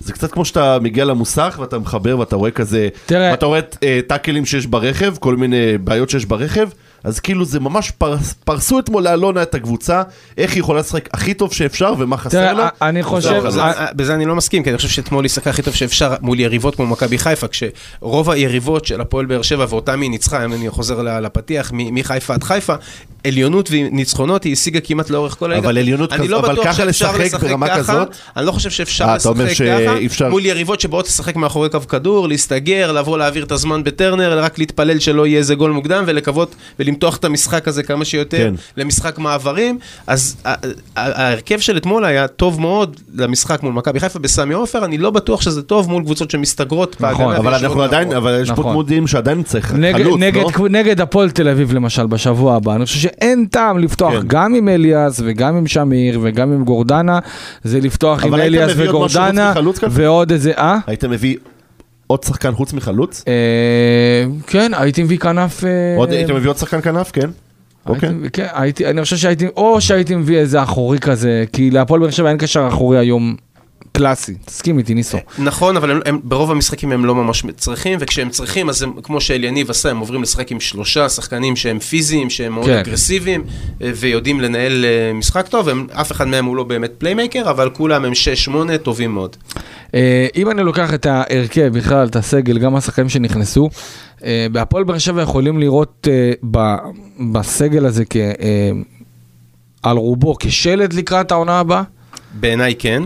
Speaker 4: זה קצת כמו שאתה מגיע למוסך ואתה מחבר ואתה רואה כזה,
Speaker 2: תראה-
Speaker 4: ואתה רואה אה, טאקלים שיש ברכב, כל מיני בעיות שיש ברכב, אז כאילו זה ממש פרס, פרסו אתמול לאלונה את הקבוצה, איך היא יכולה לשחק הכי טוב שאפשר ומה חסר לה.
Speaker 2: אני חושב, אה,
Speaker 3: בזה אני לא מסכים, כי אני חושב שאתמול היא שיחקה הכי טוב שאפשר מול יריבות כמו מכבי חיפה, כשרוב היריבות של הפועל באר שבע, ואותם היא ניצחה, אם אני חוזר ל- לפתיח, מ- מחיפה עד חיפה, עליונות וניצחונות היא השיגה כמעט לאורך כל הליגה.
Speaker 4: אבל עליונות
Speaker 3: לא
Speaker 4: אבל
Speaker 3: בטוח
Speaker 4: ככה לשחק ברמה
Speaker 3: ככה,
Speaker 4: כזאת?
Speaker 3: אני לא חושב שאפשר
Speaker 4: אה,
Speaker 3: לשחק ככה, מול יריבות שבאות לשחק מאחורי קו כדור, להסתגר, לבוא להעביר את הזמן בטרנר, רק להתפלל שלא יהיה איזה גול מוקדם, ולקוות ולמתוח את המשחק הזה כמה שיותר
Speaker 4: כן.
Speaker 3: למשחק מעברים. אז ההרכב של אתמול היה טוב מאוד למשחק מול מכבי חיפה בסמי עופר, אני לא בטוח שזה טוב מול קבוצות שמסתגרות בהגנה.
Speaker 4: אבל אנחנו עדיין. אבל יש פה
Speaker 2: נכון.
Speaker 4: תמודים שעדיין צריך
Speaker 2: נגד,
Speaker 4: חלוץ,
Speaker 2: נגד,
Speaker 4: לא?
Speaker 2: נגד הפועל תל אביב למשל בשבוע הבא, אני חושב שאין טעם לפתוח
Speaker 4: כן.
Speaker 2: גם עם אליאס וגם עם שמיר וגם עם גורדנה, זה לפתוח עם אליאס וגורדנה? ועוד איזה, אה?
Speaker 4: היית מביא עוד שחקן חוץ מחלוץ?
Speaker 2: אה, כן, הייתי מביא כנף... אה,
Speaker 4: היית מביא עוד שחקן כנף? כן. אוקיי.
Speaker 2: כן, הייתי, אני חושב שהייתי, או שהייתי מביא איזה אחורי כזה, כי להפועל באר שבע אין קשר אחורי היום קלאסי, תסכים איתי ניסו.
Speaker 3: נכון, אבל הם, הם, ברוב המשחקים הם לא ממש צריכים, וכשהם צריכים, אז הם, כמו שאליניב עשה, הם עוברים לשחק עם שלושה שחקנים שהם פיזיים, שהם מאוד
Speaker 2: כן.
Speaker 3: אגרסיביים, אה, ויודעים לנהל משחק טוב, הם, אף אחד מהם הוא לא באמת playmaker, אבל כולם הם 6-8 טובים מאוד.
Speaker 2: אה, אם אני לוקח את ההרכב, בכלל את הסגל, גם השחקנים שנכנסו, אה, בהפועל באר שבע יכולים לראות אה, בסגל הזה כ... על רובו כשלד לקראת העונה הבאה?
Speaker 3: בעיניי כן.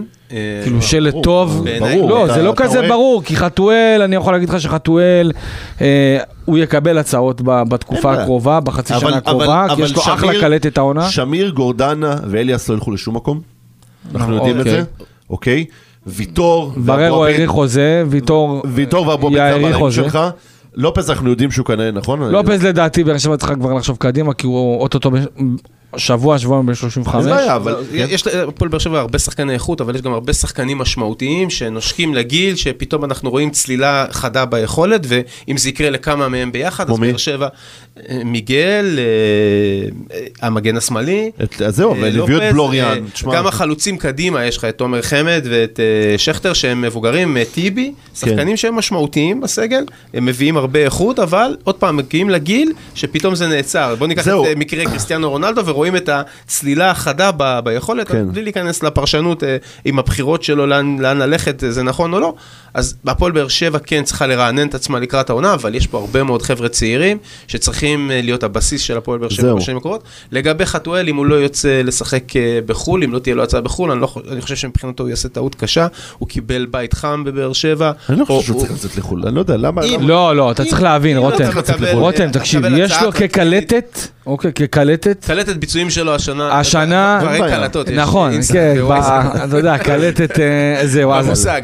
Speaker 2: כאילו
Speaker 4: ברור,
Speaker 2: טוב?
Speaker 4: ברור,
Speaker 2: לא, זה לא כזה ברור, כי חתואל, אני יכול להגיד לך שחתואל, הוא יקבל הצעות בתקופה. הקרובה, בחצי שנה הקרובה, כי יש לו אחלה קלטת העונה.
Speaker 4: שמיר, גורדנה ואליאס לא ילכו לשום מקום. אנחנו יודעים את
Speaker 2: אוקיי.
Speaker 4: זה, אוקיי? ויטור,
Speaker 2: בררו האריך חוזה, ויטור
Speaker 4: ויטור ואבו עביד זה
Speaker 2: חוזה.
Speaker 4: שלך. לופז אנחנו יודעים שהוא כנראה, נכון?
Speaker 2: לופז לדעתי באר שבע צריכה כבר לחשוב קדימה, כי הוא אוטוטו שבוע, שבועיים בן 35.
Speaker 4: אין בעיה, אבל...
Speaker 3: לא, יש להפועל באר שבע הרבה שחקני איכות, אבל יש גם הרבה שחקנים משמעותיים שנושקים לגיל, שפתאום אנחנו רואים צלילה חדה ביכולת, ואם זה יקרה לכמה מהם ביחד, אז? באר שבע, אה, מיגל, אה, אה, המגן השמאלי.
Speaker 4: אז זהו, אבל הביאו את בלוריאן.
Speaker 3: גם החלוצים קדימה, יש לך את תומר חמד ואת שכטר שהם מבוגרים, טיבי, שחקנים שהם משמעותיים בסגל, הם מביאים הרבה איכות, אבל עוד פעם, מגיעים לגיל שפתאום זה נעצר. בוא ניקח. את מקרה קריסטיאנו רונלדו ורואים את הצלילה החדה ב- ביכולת,
Speaker 4: כן.
Speaker 3: בלי להיכנס לפרשנות אה, עם הבחירות שלו לאן, לאן ללכת, אה, זה נכון או לא. אז הפועל באר שבע כן צריכה לרענן את עצמה לקראת העונה, אבל יש פה הרבה מאוד חבר'ה צעירים שצריכים אה, להיות הבסיס של הפועל באר שבע. בשנים הקרובות. לגבי חתואל, אם הוא לא יוצא לשחק אה, בחו"ל, אם לא תהיה לו הצעה בחו"ל, אני, לא, אני חושב שמבחינתו הוא יעשה טעות קשה. הוא קיבל בית חם בבאר שבע.
Speaker 4: אני לא
Speaker 3: או-
Speaker 4: חושב שהוא
Speaker 3: הוא-
Speaker 4: צריך לצאת לחו"ל, אני לא יודע, למה...
Speaker 3: אם-
Speaker 4: למה-
Speaker 2: לא, לא, אתה
Speaker 3: אם-
Speaker 2: צריך להבין,
Speaker 3: אם
Speaker 2: רותם. רותם, תקשיב, יש לו כקלטת, אוקיי, כקלטת,
Speaker 3: קלטת ביצועים שלו השנה.
Speaker 2: השנה-
Speaker 3: כבר אין. קלטות.
Speaker 2: נכון, כן, אתה יודע, קלטת, אה, זהו,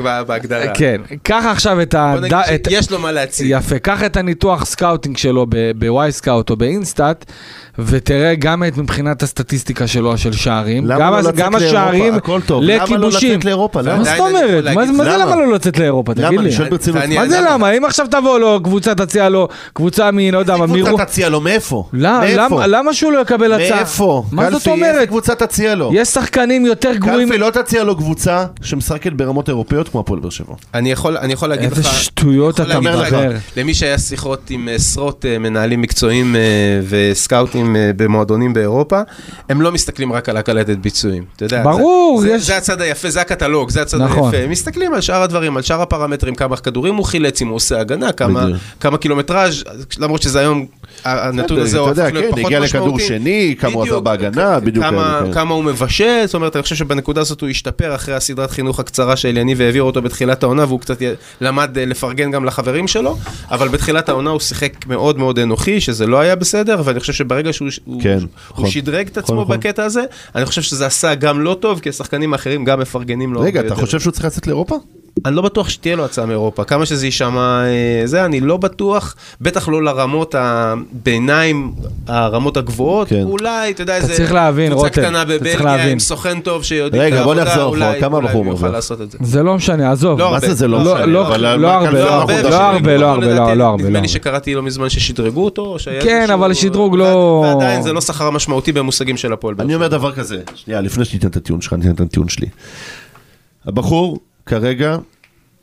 Speaker 3: ב- בהגדרה.
Speaker 2: כן, קח עכשיו את ה...
Speaker 3: בוא נגיד שיש לו מה להציג.
Speaker 2: יפה, קח את הניתוח scouting שלו ב Wyscout או ב InStat, ותראה גם את מבחינת הסטטיסטיקה שלו של שערים,
Speaker 4: למה
Speaker 2: גם
Speaker 4: לא לצאת
Speaker 2: גם
Speaker 4: לאירופה?
Speaker 2: השערים
Speaker 4: הכל טוב. למה לא. לצאת לאירופה? למה?
Speaker 2: מה זאת אומרת? מה מה זה
Speaker 4: למה?
Speaker 2: למה לא לצאת לאירופה?
Speaker 4: למה?
Speaker 2: תגיד
Speaker 4: אתה
Speaker 2: לי.
Speaker 4: שואל ברצינות.
Speaker 3: ואני-
Speaker 2: מה זה
Speaker 3: למה?
Speaker 2: למה? אם עכשיו תבוא לו, קבוצה תציע לו, קבוצה מ... לא יודע מה, מרו...
Speaker 4: קבוצה תציע לו? מאיפה?
Speaker 2: למה-
Speaker 4: מאיפה?
Speaker 2: למה- למה שהוא לא יקבל הצעה?
Speaker 4: מאיפה?
Speaker 2: מה זאת
Speaker 4: קלפי, איזה
Speaker 2: אומרת?
Speaker 4: קבוצה תציע לו?
Speaker 2: יש שחקנים יותר גרועים...
Speaker 4: קלפי לא תציע לו קבוצה שמשחקת ברמות אירופאיות כמו הפועל באר שבע.
Speaker 3: אני יכול, אני יכול להגיד לך...
Speaker 2: איזה שטויות אתה מדבר.
Speaker 3: למי שהיה שיחות עם עשרות אה, מנהלים מקצועיים אה, וסקאוטים אה, במועדונים באירופה, הם לא מסתכלים רק על הקלטת ביצועים. אתה יודע,
Speaker 2: ברור,
Speaker 3: זה,
Speaker 2: יש-
Speaker 3: זה, זה הצד היפה, זה הקטלוג, זה הצד
Speaker 2: נכון.
Speaker 3: היפה. הם מסתכלים על שאר הדברים, על שאר הפרמטרים, כמה כדורים הוא חילץ, אם הוא עושה הגנה, כמה. כמה קילומטראז', למרות שזה היום, הנתון הזה הוא הפך להיות
Speaker 4: כן,
Speaker 3: פחות
Speaker 4: הגיע לכדור
Speaker 3: משמעותי.
Speaker 4: שני, כמה הוא עזר בהגנה, בדיוק
Speaker 3: כמה,
Speaker 4: כן.
Speaker 3: כמה הוא מבשל, זאת אומרת, אני חושב שבנקודה הזאת הוא השתפר אחרי הסדרת חינוך הקצרה שאליניב העביר אותו בתחילת העונה, והוא קצת למד אה, לפרגן גם לחברים שלו, אבל בתחילת העונה הוא שיחק מאוד מאוד אנוכי, שזה לא היה בסדר, ואני חושב שברגע שהוא הוא,
Speaker 4: כן, נכון.
Speaker 3: שדרג את עצמו
Speaker 4: נכון.
Speaker 3: בקטע הזה, אני חושב שזה עשה גם לא טוב, כי השחקנים האחרים גם מפרגנים לו.
Speaker 4: רגע, אתה. חושב שהוא צריך לצאת לאירופה?
Speaker 3: אני לא בטוח שתהיה לו הצעה מאירופה, כמה שזה יישמע אה, זה, אני לא בטוח, בטח לא לרמות הביניים, הרמות הגבוהות,
Speaker 4: כן.
Speaker 3: אולי, אתה יודע, איזה קבוצה קטנה
Speaker 2: אתה צריך
Speaker 3: בבלגיה
Speaker 2: להבין.
Speaker 3: עם סוכן טוב שיודעים
Speaker 4: רגע,
Speaker 3: את
Speaker 4: בוא
Speaker 3: העבודה,
Speaker 4: נחזור אחורה,
Speaker 3: אולי-
Speaker 4: כמה
Speaker 3: אולי
Speaker 4: הבחור
Speaker 3: הוא יוכל
Speaker 4: מרוויח?
Speaker 3: לעשות את זה.
Speaker 2: זה לא משנה, עזוב.
Speaker 3: לא
Speaker 4: מה זה זה לא
Speaker 3: לא,
Speaker 4: משנה?
Speaker 2: לא, לא הרבה, לא הרבה? לא הרבה, לא הרבה, לא, לא הרבה,
Speaker 3: נדמה
Speaker 2: לא.
Speaker 3: לי שקראתי לא מזמן ששדרגו אותו,
Speaker 2: כן, אבל השדרוג לא-
Speaker 3: ועדיין זה לא שכר משמעותי במושגים של הפועל
Speaker 4: אני. אומר דבר כזה, שנייה, לפני שתיתן את הטיעון שלך, אני אתן את הטיעון שלי. הבחור כרגע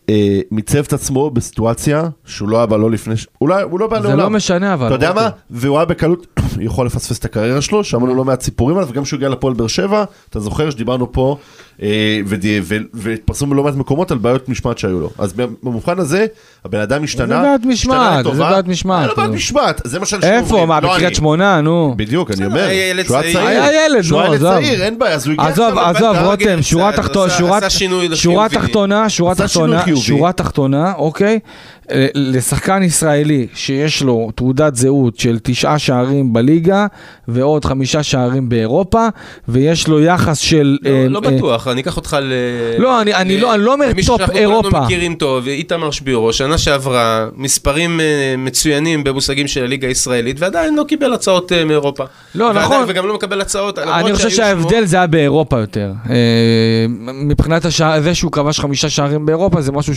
Speaker 4: אה, מיצב את עצמו בסיטואציה שהוא לא היה בה לא לפני, ש- אולי הוא לא בא
Speaker 2: זה
Speaker 4: לעולם.
Speaker 2: לא משנה אבל.
Speaker 4: אתה יודע. מה? והוא היה בקלות, יכול לפספס את הקריירה שלו, שמענו לא מעט סיפורים עליו, וגם כשהוא הגיע לפועל באר שבע, אתה זוכר שדיברנו פה, אה, והתפרסמו בלא מעט מקומות על בעיות משמעת שהיו לו. אז במובחן הזה, הבן אדם השתנה,
Speaker 2: בעיות
Speaker 4: השתנה
Speaker 2: משמעת?
Speaker 4: לטובה.
Speaker 2: איזה בעיות משמעת?
Speaker 4: היה לו בעיות
Speaker 2: נו.
Speaker 4: משמעת, זה מה שאנשים
Speaker 2: איפה?
Speaker 4: אומרים,
Speaker 2: מה,
Speaker 4: לא
Speaker 2: בקריית
Speaker 4: אני.
Speaker 2: שמונה, נו.
Speaker 4: בדיוק, אני אומר, שהוא היה
Speaker 3: צעיר.
Speaker 2: היה ילד, נו, עזוב.
Speaker 4: צעיר, אין בעיה, אז הוא הגיע
Speaker 2: עזוב, עזוב, רותם, שורה תחתונה, שורה-. תחתונה. שורה תחתונה, אוקיי? אה, לשחקן ישראלי שיש לו תעודת זהות של תשעה שערים בליגה ועוד חמישה שערים באירופה, ויש לו יחס של...
Speaker 3: לא,
Speaker 2: אה,
Speaker 3: לא
Speaker 2: אה,
Speaker 3: בטוח, אני אקח אותך ל...
Speaker 2: לא, אני- אני
Speaker 3: ל-
Speaker 2: לא- אני לא אומר טופ
Speaker 3: שאנחנו
Speaker 2: אירופה.
Speaker 3: כולנו מכירים טוב, איתמר שבירו, שנה שעברה, מספרים אה, מצוינים במושגים של הליגה הישראלית, ועדיין לא קיבל הצעות אה, מאירופה.
Speaker 2: לא,
Speaker 3: ועדיין-
Speaker 2: נכון.
Speaker 3: וגם לא מקבל הצעות.
Speaker 2: אני חושב שההבדל
Speaker 3: שמועות-
Speaker 2: זה היה באירופה יותר. אה, מבחינת השע... זה שהוא כבש חמישה שערים באירופה זה משהו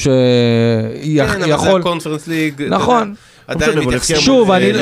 Speaker 3: כן,
Speaker 2: שיכול...
Speaker 3: הקונפרנס ליג.
Speaker 2: נכון.
Speaker 3: עדיין מתייחסים...
Speaker 2: שוב,
Speaker 4: אה,
Speaker 2: אני,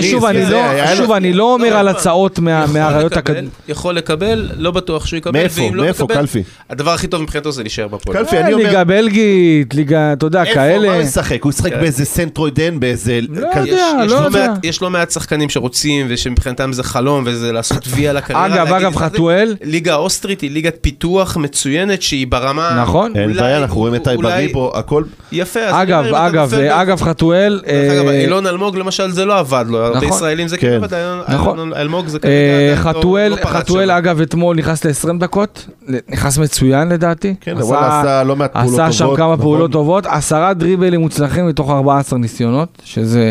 Speaker 2: לא, לא אומר
Speaker 3: לא,
Speaker 2: על
Speaker 3: לא.
Speaker 2: הצעות מהראיות
Speaker 3: לקבל,
Speaker 2: הקד...
Speaker 3: יכול לקבל, לא בטוח שהוא יקבל.
Speaker 4: מאיפה?
Speaker 3: לא
Speaker 4: מאיפה, קלפי?
Speaker 3: הדבר הכי טוב מבחינתו זה להישאר בפועל.
Speaker 4: קלפי, אני אומר...
Speaker 2: אה, ליגה בלגית, ליגה, אתה יודע,
Speaker 4: איפה,
Speaker 2: כאלה.
Speaker 4: מה הוא ישחק? הוא ישחק
Speaker 3: כן.
Speaker 4: באיזה סינט-טרוידן, באיזה...
Speaker 2: לא יודע, לא יודע.
Speaker 3: יש לא מעט שחקנים שרוצים ושמבחינתם זה חלום וזה לעשות וי על הקריירה.
Speaker 2: אגב, אגב,
Speaker 3: "מה זה?"
Speaker 2: חתואל,
Speaker 3: ליגה האוסטרית היא ליגת פיתוח מצוינת שהיא ברמה...
Speaker 2: נכון.
Speaker 4: אין בעיה, אנחנו רואים את
Speaker 3: טאי
Speaker 4: בריבו, הכל...
Speaker 3: יפה, אז
Speaker 2: אגב, אגב,
Speaker 3: ב-
Speaker 2: אגב, חתואל,
Speaker 3: דרך אגב,
Speaker 2: אה,
Speaker 3: אילון אלמוג למשל זה לא עבד לו, הרבה
Speaker 2: נכון.
Speaker 3: ישראלים זה
Speaker 4: כן.
Speaker 3: כן עבד, אילון-
Speaker 2: נכון.
Speaker 3: אלמוג זה
Speaker 2: אה,
Speaker 3: כנראה
Speaker 2: חתואל,
Speaker 3: לא.
Speaker 2: אגב אתמול נכנס ל-20 דקות, נכנס מצוין לדעתי.
Speaker 4: כן, וואלה, עשה לא מעט פעולות
Speaker 2: עשה שם
Speaker 4: טובות,
Speaker 2: כמה
Speaker 4: נכון.
Speaker 2: פעולות טובות, עשרה דריבלים מוצלחים מתוך 14 ניסיונות, שזה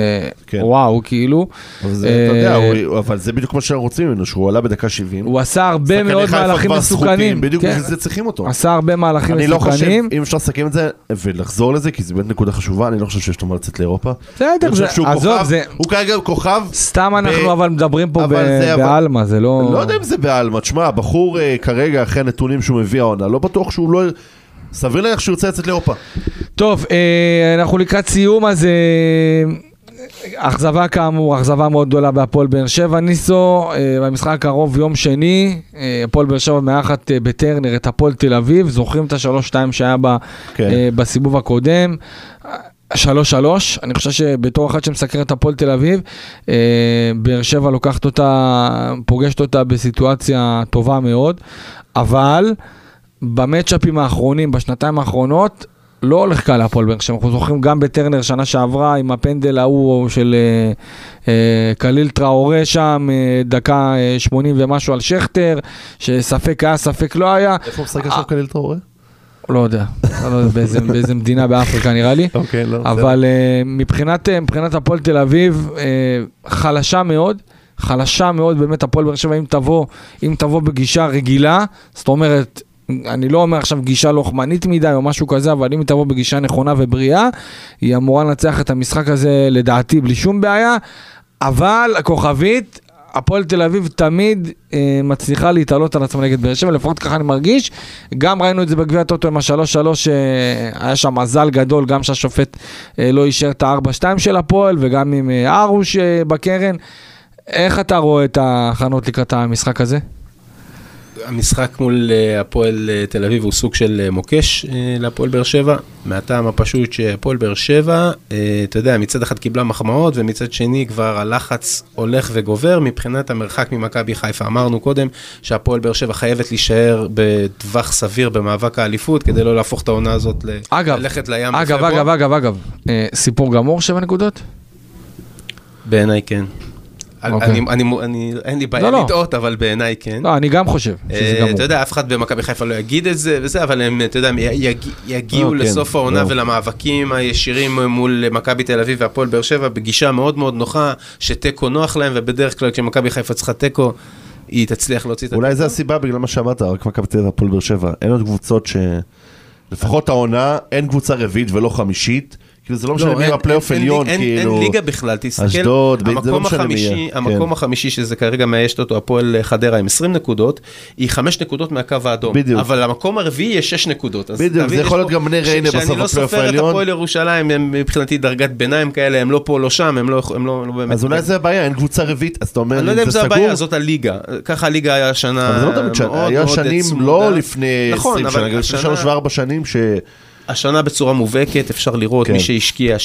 Speaker 4: כן.
Speaker 2: וואו, כאילו.
Speaker 4: אבל זה, אתה יודע,
Speaker 2: אה,
Speaker 4: הוא- אבל זה בדיוק מה שאנחנו רוצים ממנו, שהוא עלה בדקה 70.
Speaker 2: הוא עשה הרבה מאוד מהלכים מסוכנים.
Speaker 4: בדיוק
Speaker 2: כן.
Speaker 4: בשביל זה צריכים אותו.
Speaker 2: עשה הרבה מהלכים
Speaker 4: אני לא חושב,
Speaker 2: מסוכנים.
Speaker 4: אם אפשר לסכם את זה ולחזור לזה, כי זו באמת נקודה חשובה, אני לא חושב שיש לו מה לצאת לאירופה.
Speaker 2: בסדר,
Speaker 4: אני
Speaker 2: עזוב, זה...
Speaker 4: הוא כרגע כוכב,
Speaker 2: סתם
Speaker 4: ב-
Speaker 2: אנחנו אבל מדברים פה בעלמא, זה לא...
Speaker 4: לא יודע אם זה בעלמא, תשמע, הבחור אה, כרגע, אחרי הנתונים שהוא מביא העונה, לא בטוח שהוא לא... סביר להניח שהוא ירצה לצאת לאירופה.
Speaker 2: טוב, אה, אנחנו לקראת סיום, אז אה, אכזבה כאמור, אכזבה מאוד גדולה בהפועל באר שבע. ניסו, אה, במשחק הקרוב, יום שני, הפועל באר שבע מארחת בטרנר את הפועל תל אביב, זוכרים את השלוש שתיים שהיה ב,
Speaker 4: כן.
Speaker 2: בסיבוב הקודם. שלוש שלוש, אני חושב שבתור אחד שמסקר את הפועל תל אביב, אה, באר שבע לוקחת אותה, פוגשת אותה בסיטואציה טובה מאוד, אבל במצ'אפים האחרונים, בשנתיים האחרונות, לא הולך קל להפועל באר שבע. אנחנו זוכרים גם בטרנר שנה שעברה עם הפנדל ההוא של אה, אה, קליל טראורה שם, אה, דקה אה, 80 ומשהו על שכטר, שספק היה, ספק לא היה.
Speaker 4: איפה משחק עכשיו קליל טראורה?
Speaker 2: לא יודע, לא יודע באיזה, באיזה מדינה באפריקה נראה לי.
Speaker 4: אוקיי, לא.
Speaker 2: אבל אה, מבחינת, אה, מבחינת הפועל תל אביב, אה, חלשה מאוד, חלשה מאוד באמת הפועל באר שבע, אם תבוא, אם תבוא בגישה רגילה, זאת אומרת, אני לא אומר עכשיו גישה לוחמנית מדי או משהו כזה, אבל אם תבוא בגישה נכונה ובריאה, היא אמורה לנצח את המשחק הזה לדעתי בלי שום בעיה, אבל הכוכבית, הפועל תל אביב תמיד אה, מצליחה להתעלות על עצמה נגד באר שבע, לפחות ככה אני מרגיש. גם ראינו את זה בגביע הטוטו עם השלוש שלוש, אה, היה שם מזל גדול, גם שהשופט אה, לא אישר את הארבע שתיים של הפועל, וגם עם אה, ארוש אה, בקרן. איך אתה רואה את ההכנות לקראת המשחק הזה?
Speaker 3: המשחק מול אה, הפועל אה, תל אביב הוא סוג של אה, מוקש להפועל באר שבע, מהטעם הפשוט שהפועל באר שבע, אתה יודע, מצד אחד קיבלה מחמאות ומצד שני כבר הלחץ הולך וגובר מבחינת המרחק ממכבי חיפה. אמרנו קודם שהפועל באר שבע חייבת להישאר בטווח סביר במאבק האליפות כדי לא להפוך את העונה הזאת ל-
Speaker 2: אגב,
Speaker 3: ללכת לים
Speaker 2: אגב,
Speaker 3: בפברואר.
Speaker 2: אגב, אגב, אגב, אה, סיפור גמור, שבע נקודות?
Speaker 3: בעיניי כן.
Speaker 2: אוקיי.
Speaker 3: אני, אני, אני, אין לי בעיה
Speaker 2: לא, לא.
Speaker 3: לטעות, אבל בעיניי כן.
Speaker 2: לא, אני גם חושב שזה
Speaker 3: אה,
Speaker 2: גמור.
Speaker 3: אתה יודע, אף אחד במכבי חיפה לא יגיד את זה וזה, אבל הם, אתה יודע, הם יג- יגיעו
Speaker 4: לא, כן,
Speaker 3: לסוף העונה
Speaker 4: לא.
Speaker 3: ולמאבקים הישירים מול מכבי תל אביב והפועל באר שבע בגישה מאוד מאוד נוחה, שתיקו נוח להם, ובדרך כלל כשמכבי חיפה צריכה תיקו, היא תצליח להוציא את
Speaker 4: אולי זה הסיבה בגלל מה שאמרת, רק מכבי תל אביב והפועל באר שבע. אין עוד קבוצות ש... לפחות העונה, אין קבוצה רביעית ולא חמישית. כאילו זה לא משנה מי
Speaker 3: אין-
Speaker 4: עליון, כאילו...
Speaker 3: אין ליגה בכלל, תסתכל,
Speaker 4: אשדוד, זה לא
Speaker 3: המקום
Speaker 4: משנה מי
Speaker 3: החמישי,
Speaker 4: יהיה,
Speaker 3: המקום
Speaker 4: כן.
Speaker 3: החמישי שזה כרגע מאיישת אותו הפועל חדרה עם 20 נקודות, היא 5 נקודות מהקו האדום.
Speaker 4: בדיוק.
Speaker 3: אבל למקום הרביעי יש 6 נקודות.
Speaker 4: בדיוק, זה יכול להיות גם בני ריינה בסוף
Speaker 3: שאני לא סופר את
Speaker 4: העליון.
Speaker 3: הפועל ירושלים, הם מבחינתי דרגת ביניים כאלה, הם לא פה, לא שם, הם לא הם לא- לא באמת...
Speaker 4: אז אולי זה הבעיה, אין קבוצה רביעית, אז אתה אומר,
Speaker 3: אני לא יודע אם
Speaker 4: זה.
Speaker 3: הבעיה, זאת הליגה. ככה הליגה היה השנה
Speaker 4: לא שנה,
Speaker 3: מאוד
Speaker 4: היה
Speaker 3: מאוד
Speaker 4: שנים
Speaker 3: צמודה.
Speaker 4: לא לפני
Speaker 3: נכון,
Speaker 4: 20
Speaker 3: אבל
Speaker 4: שנה, גם לפני
Speaker 3: השנה-
Speaker 4: 3 ו-4 שנים ש...
Speaker 3: השנה בצורה מובהקת, אפשר לראות
Speaker 4: כן.
Speaker 3: מי שהשקיע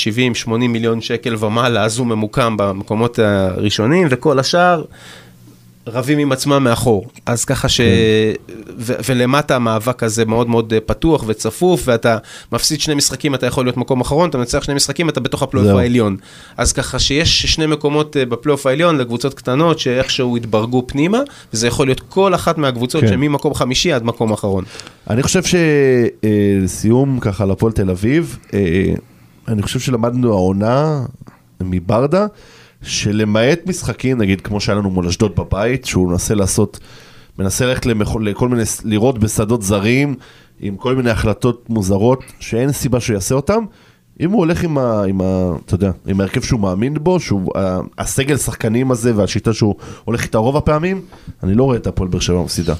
Speaker 3: 70-80 מיליון שקל ומעלה, אז הוא ממוקם במקומות הראשונים, וכל השאר רבים עם עצמם מאחור. אז ככה ש... ו- ולמטה המאבק הזה מאוד מאוד אה, פתוח וצפוף, ואתה מפסיד שני משחקים, אתה יכול להיות מקום אחרון, אתה מנצח שני משחקים, אתה בתוך הפלייאוף. העליון. אז ככה שיש שני מקומות אה, בפלייאוף העליון לקבוצות קטנות שאיכשהו התברגו פנימה, וזה יכול להיות כל אחת מהקבוצות
Speaker 4: כן.
Speaker 3: שממקום חמישי עד מקום אחרון.
Speaker 4: אני חושב שלסיום ככה לפועל תל אביב, אה, אני חושב שלמדנו העונה מברדה, שלמעט משחקים, נגיד כמו שהיה לנו מול אשדוד בבית, שהוא מנסה לעשות, מנסה ללכת למח... לכל מיני, לראות בשדות זרים, עם כל מיני החלטות מוזרות, שאין סיבה שהוא יעשה אותם. אם הוא הולך עם ה... עם ה אתה יודע, עם ההרכב שהוא מאמין בו, שהוא, הסגל שחקנים הזה והשיטה שהוא הולך איתה רוב הפעמים, אני לא רואה את הפועל באר שבע מפסידה.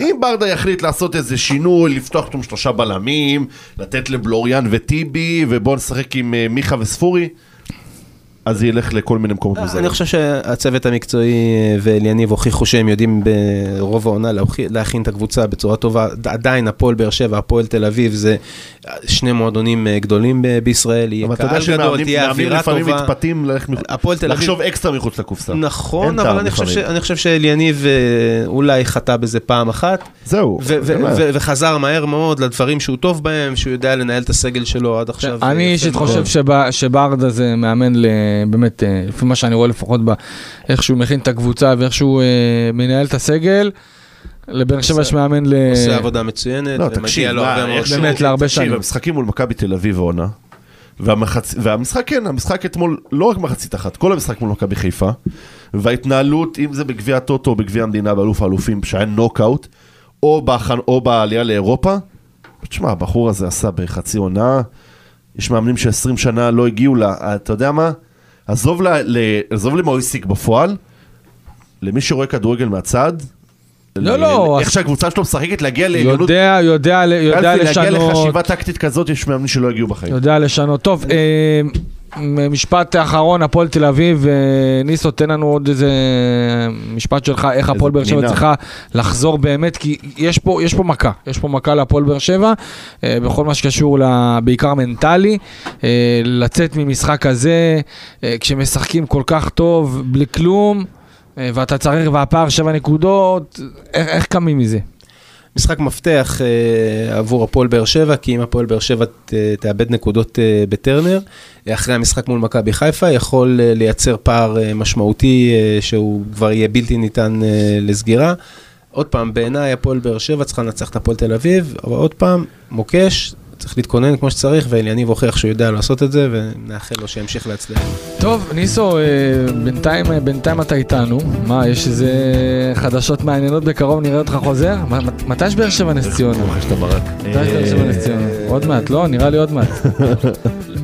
Speaker 4: אם ברדה יחליט לעשות איזה שינוי, לפתוח פתאום שלושה בלמים, לתת לבלוריאן וטיבי, ובוא נשחק עם אה, מיכה וספורי, אז זה ילך לכל מיני מקומות מוזרים.
Speaker 3: אני חושב שהצוות המקצועי אה, ואליניב הוכיחו שהם יודעים ברוב העונה להכין את הקבוצה בצורה טובה. עדיין הפועל באר שבע, הפועל תל אביב, זה אה, שני מועדונים אה, גדולים ב- בישראל, יהיה
Speaker 4: אבל אתה יודע
Speaker 3: קהל גדול,
Speaker 4: שמאמנים
Speaker 3: תהיה אווירה
Speaker 4: לפעמים
Speaker 3: טובה.
Speaker 4: מתפתים ללכת מחוץ-
Speaker 3: הפועל תל אביב-
Speaker 4: לחשוב אקסטרה מחוץ לקופסה.
Speaker 3: נכון, אבל אני חושב, ש...
Speaker 4: לפעמים.
Speaker 3: אני חושב שאליניב אה, אולי חטא בזה פעם אחת,
Speaker 4: זהו.
Speaker 3: וחזר מהר מאוד לדברים שהוא טוב בהם, שהוא יודע לנהל את הסגל שלו עד עכשיו.
Speaker 2: אני אישית. חושב שב- שברדה זה מאמן ל- באמת, אה, לפי מה שאני רואה לפחות ב- איך שהוא מכין את הקבוצה ואיך שהוא אה, מנהל את הסגל. לבאר שבע יש מאמן ל...
Speaker 3: עושה עבודה מצוינת,
Speaker 4: לא,
Speaker 3: ומגיע
Speaker 4: תקשיב,
Speaker 3: לו הרבה מאוד...
Speaker 2: באמת, להרבה
Speaker 4: תקשיב,
Speaker 2: שנים.
Speaker 4: המשחקים מול מכבי תל אביב העונה, והמחצ... והמשחק כן, המשחק אתמול, לא רק מחצית אחת, כל המשחק מול מכבי חיפה, וההתנהלות, אם זה בגביע הטוטו או בגביע המדינה באלוף האלופים, שהיה נוקאוט, או, בהכנ... או בעלייה לאירופה, תשמע, הבחור הזה עשה בחצי עונה, יש מאמנים ש-20 שנה לא הגיעו ל... אתה יודע מה? עזוב, ל... ל... עזוב השיג בפועל, למי שרואה כדורגל מהצד,
Speaker 2: לא,
Speaker 4: ל-
Speaker 2: לא,
Speaker 4: איך שהמשחקת שלו משחקת, להגיע לעליונות
Speaker 2: יודע, יודע, יודע
Speaker 4: קלפי, להגיע
Speaker 2: לשנות.
Speaker 4: לחשיבה טקטית כזאת, יש מאמנים שלא יגיעו בחיים.
Speaker 2: יודע לשנות. טוב, אה, משפט אחרון, הפועל תל אביב, אה, ניסו, תן לנו עוד איזה משפט שלך, איך הפועל באר שבע. צריכה לחזור באמת, כי יש פה, יש פה מכה, יש פה מכה להפועל באר שבע, אה, בכל מה שקשור בעיקר מנטלי, אה, לצאת ממשחק אה, כשמשחקים כל כך טוב, בלי כלום, אה, ואתה צריך, והפער שבע נקודות, איך, איך קמים מזה?
Speaker 3: משחק מפתח אה, עבור הפועל באר שבע, כי אם הפועל באר שבע ת, תאבד נקודות אה, בטרנר, אה, אחרי המשחק מול מכבי חיפה, יכול אה, לייצר פער אה, משמעותי אה, שהוא כבר יהיה בלתי ניתן אה, לסגירה. עוד פעם, בעיניי הפועל באר שבע צריכה לנצח את הפועל תל אביב, אבל עוד פעם, מוקש, צריך להתכונן כמו שצריך, ואליניב הוכיח שהוא יודע לעשות את זה, ונאחל לו שימשיך להצליח.
Speaker 2: טוב, ניסו, אה, בינתיים, אה, בינתיים אתה איתנו. מה, יש איזה חדשות מעניינות בקרוב, נראה אותך חוזר? מתי יש באר שבע נס ציונה? מתי יש באר שבע נס ציונה? עוד מעט, לא? נראה לי עוד מעט.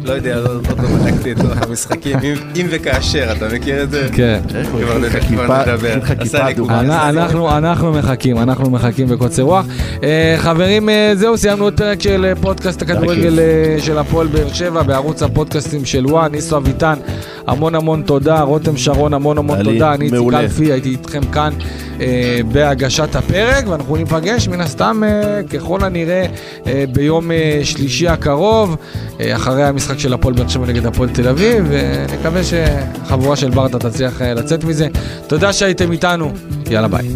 Speaker 3: לא יודע, עוד לא בדקתי את המשחקים, אם- וכאשר, אתה מכיר את זה?
Speaker 2: כן.
Speaker 3: כבר נד- כבר נדבר.
Speaker 2: אנחנו, מחכים, אנחנו מחכים בקוצר רוח. אה, חברים, אה, זהו, סיימנו עוד פרק של אה, פודקאסט הכדורגל של הפועל באר שבע בערוץ הפודקאסטים של וואן, ניסו אביטן, המון המון תודה, רותם שרון, המון המון תודה, אני איציק. אלפי, הייתי איתכם כאן אה, בהגשת הפרק, ואנחנו ניפגש מן הסתם אה, ככל הנראה אה, ביום אה, שלישי הקרוב, אה, אחרי המשחק של הפועל באר שבע נגד הפועל תל אביב, ונקווה שהחבורה של ברטה תצליח אה, לצאת מזה. תודה שהייתם איתנו, יאללה ביי.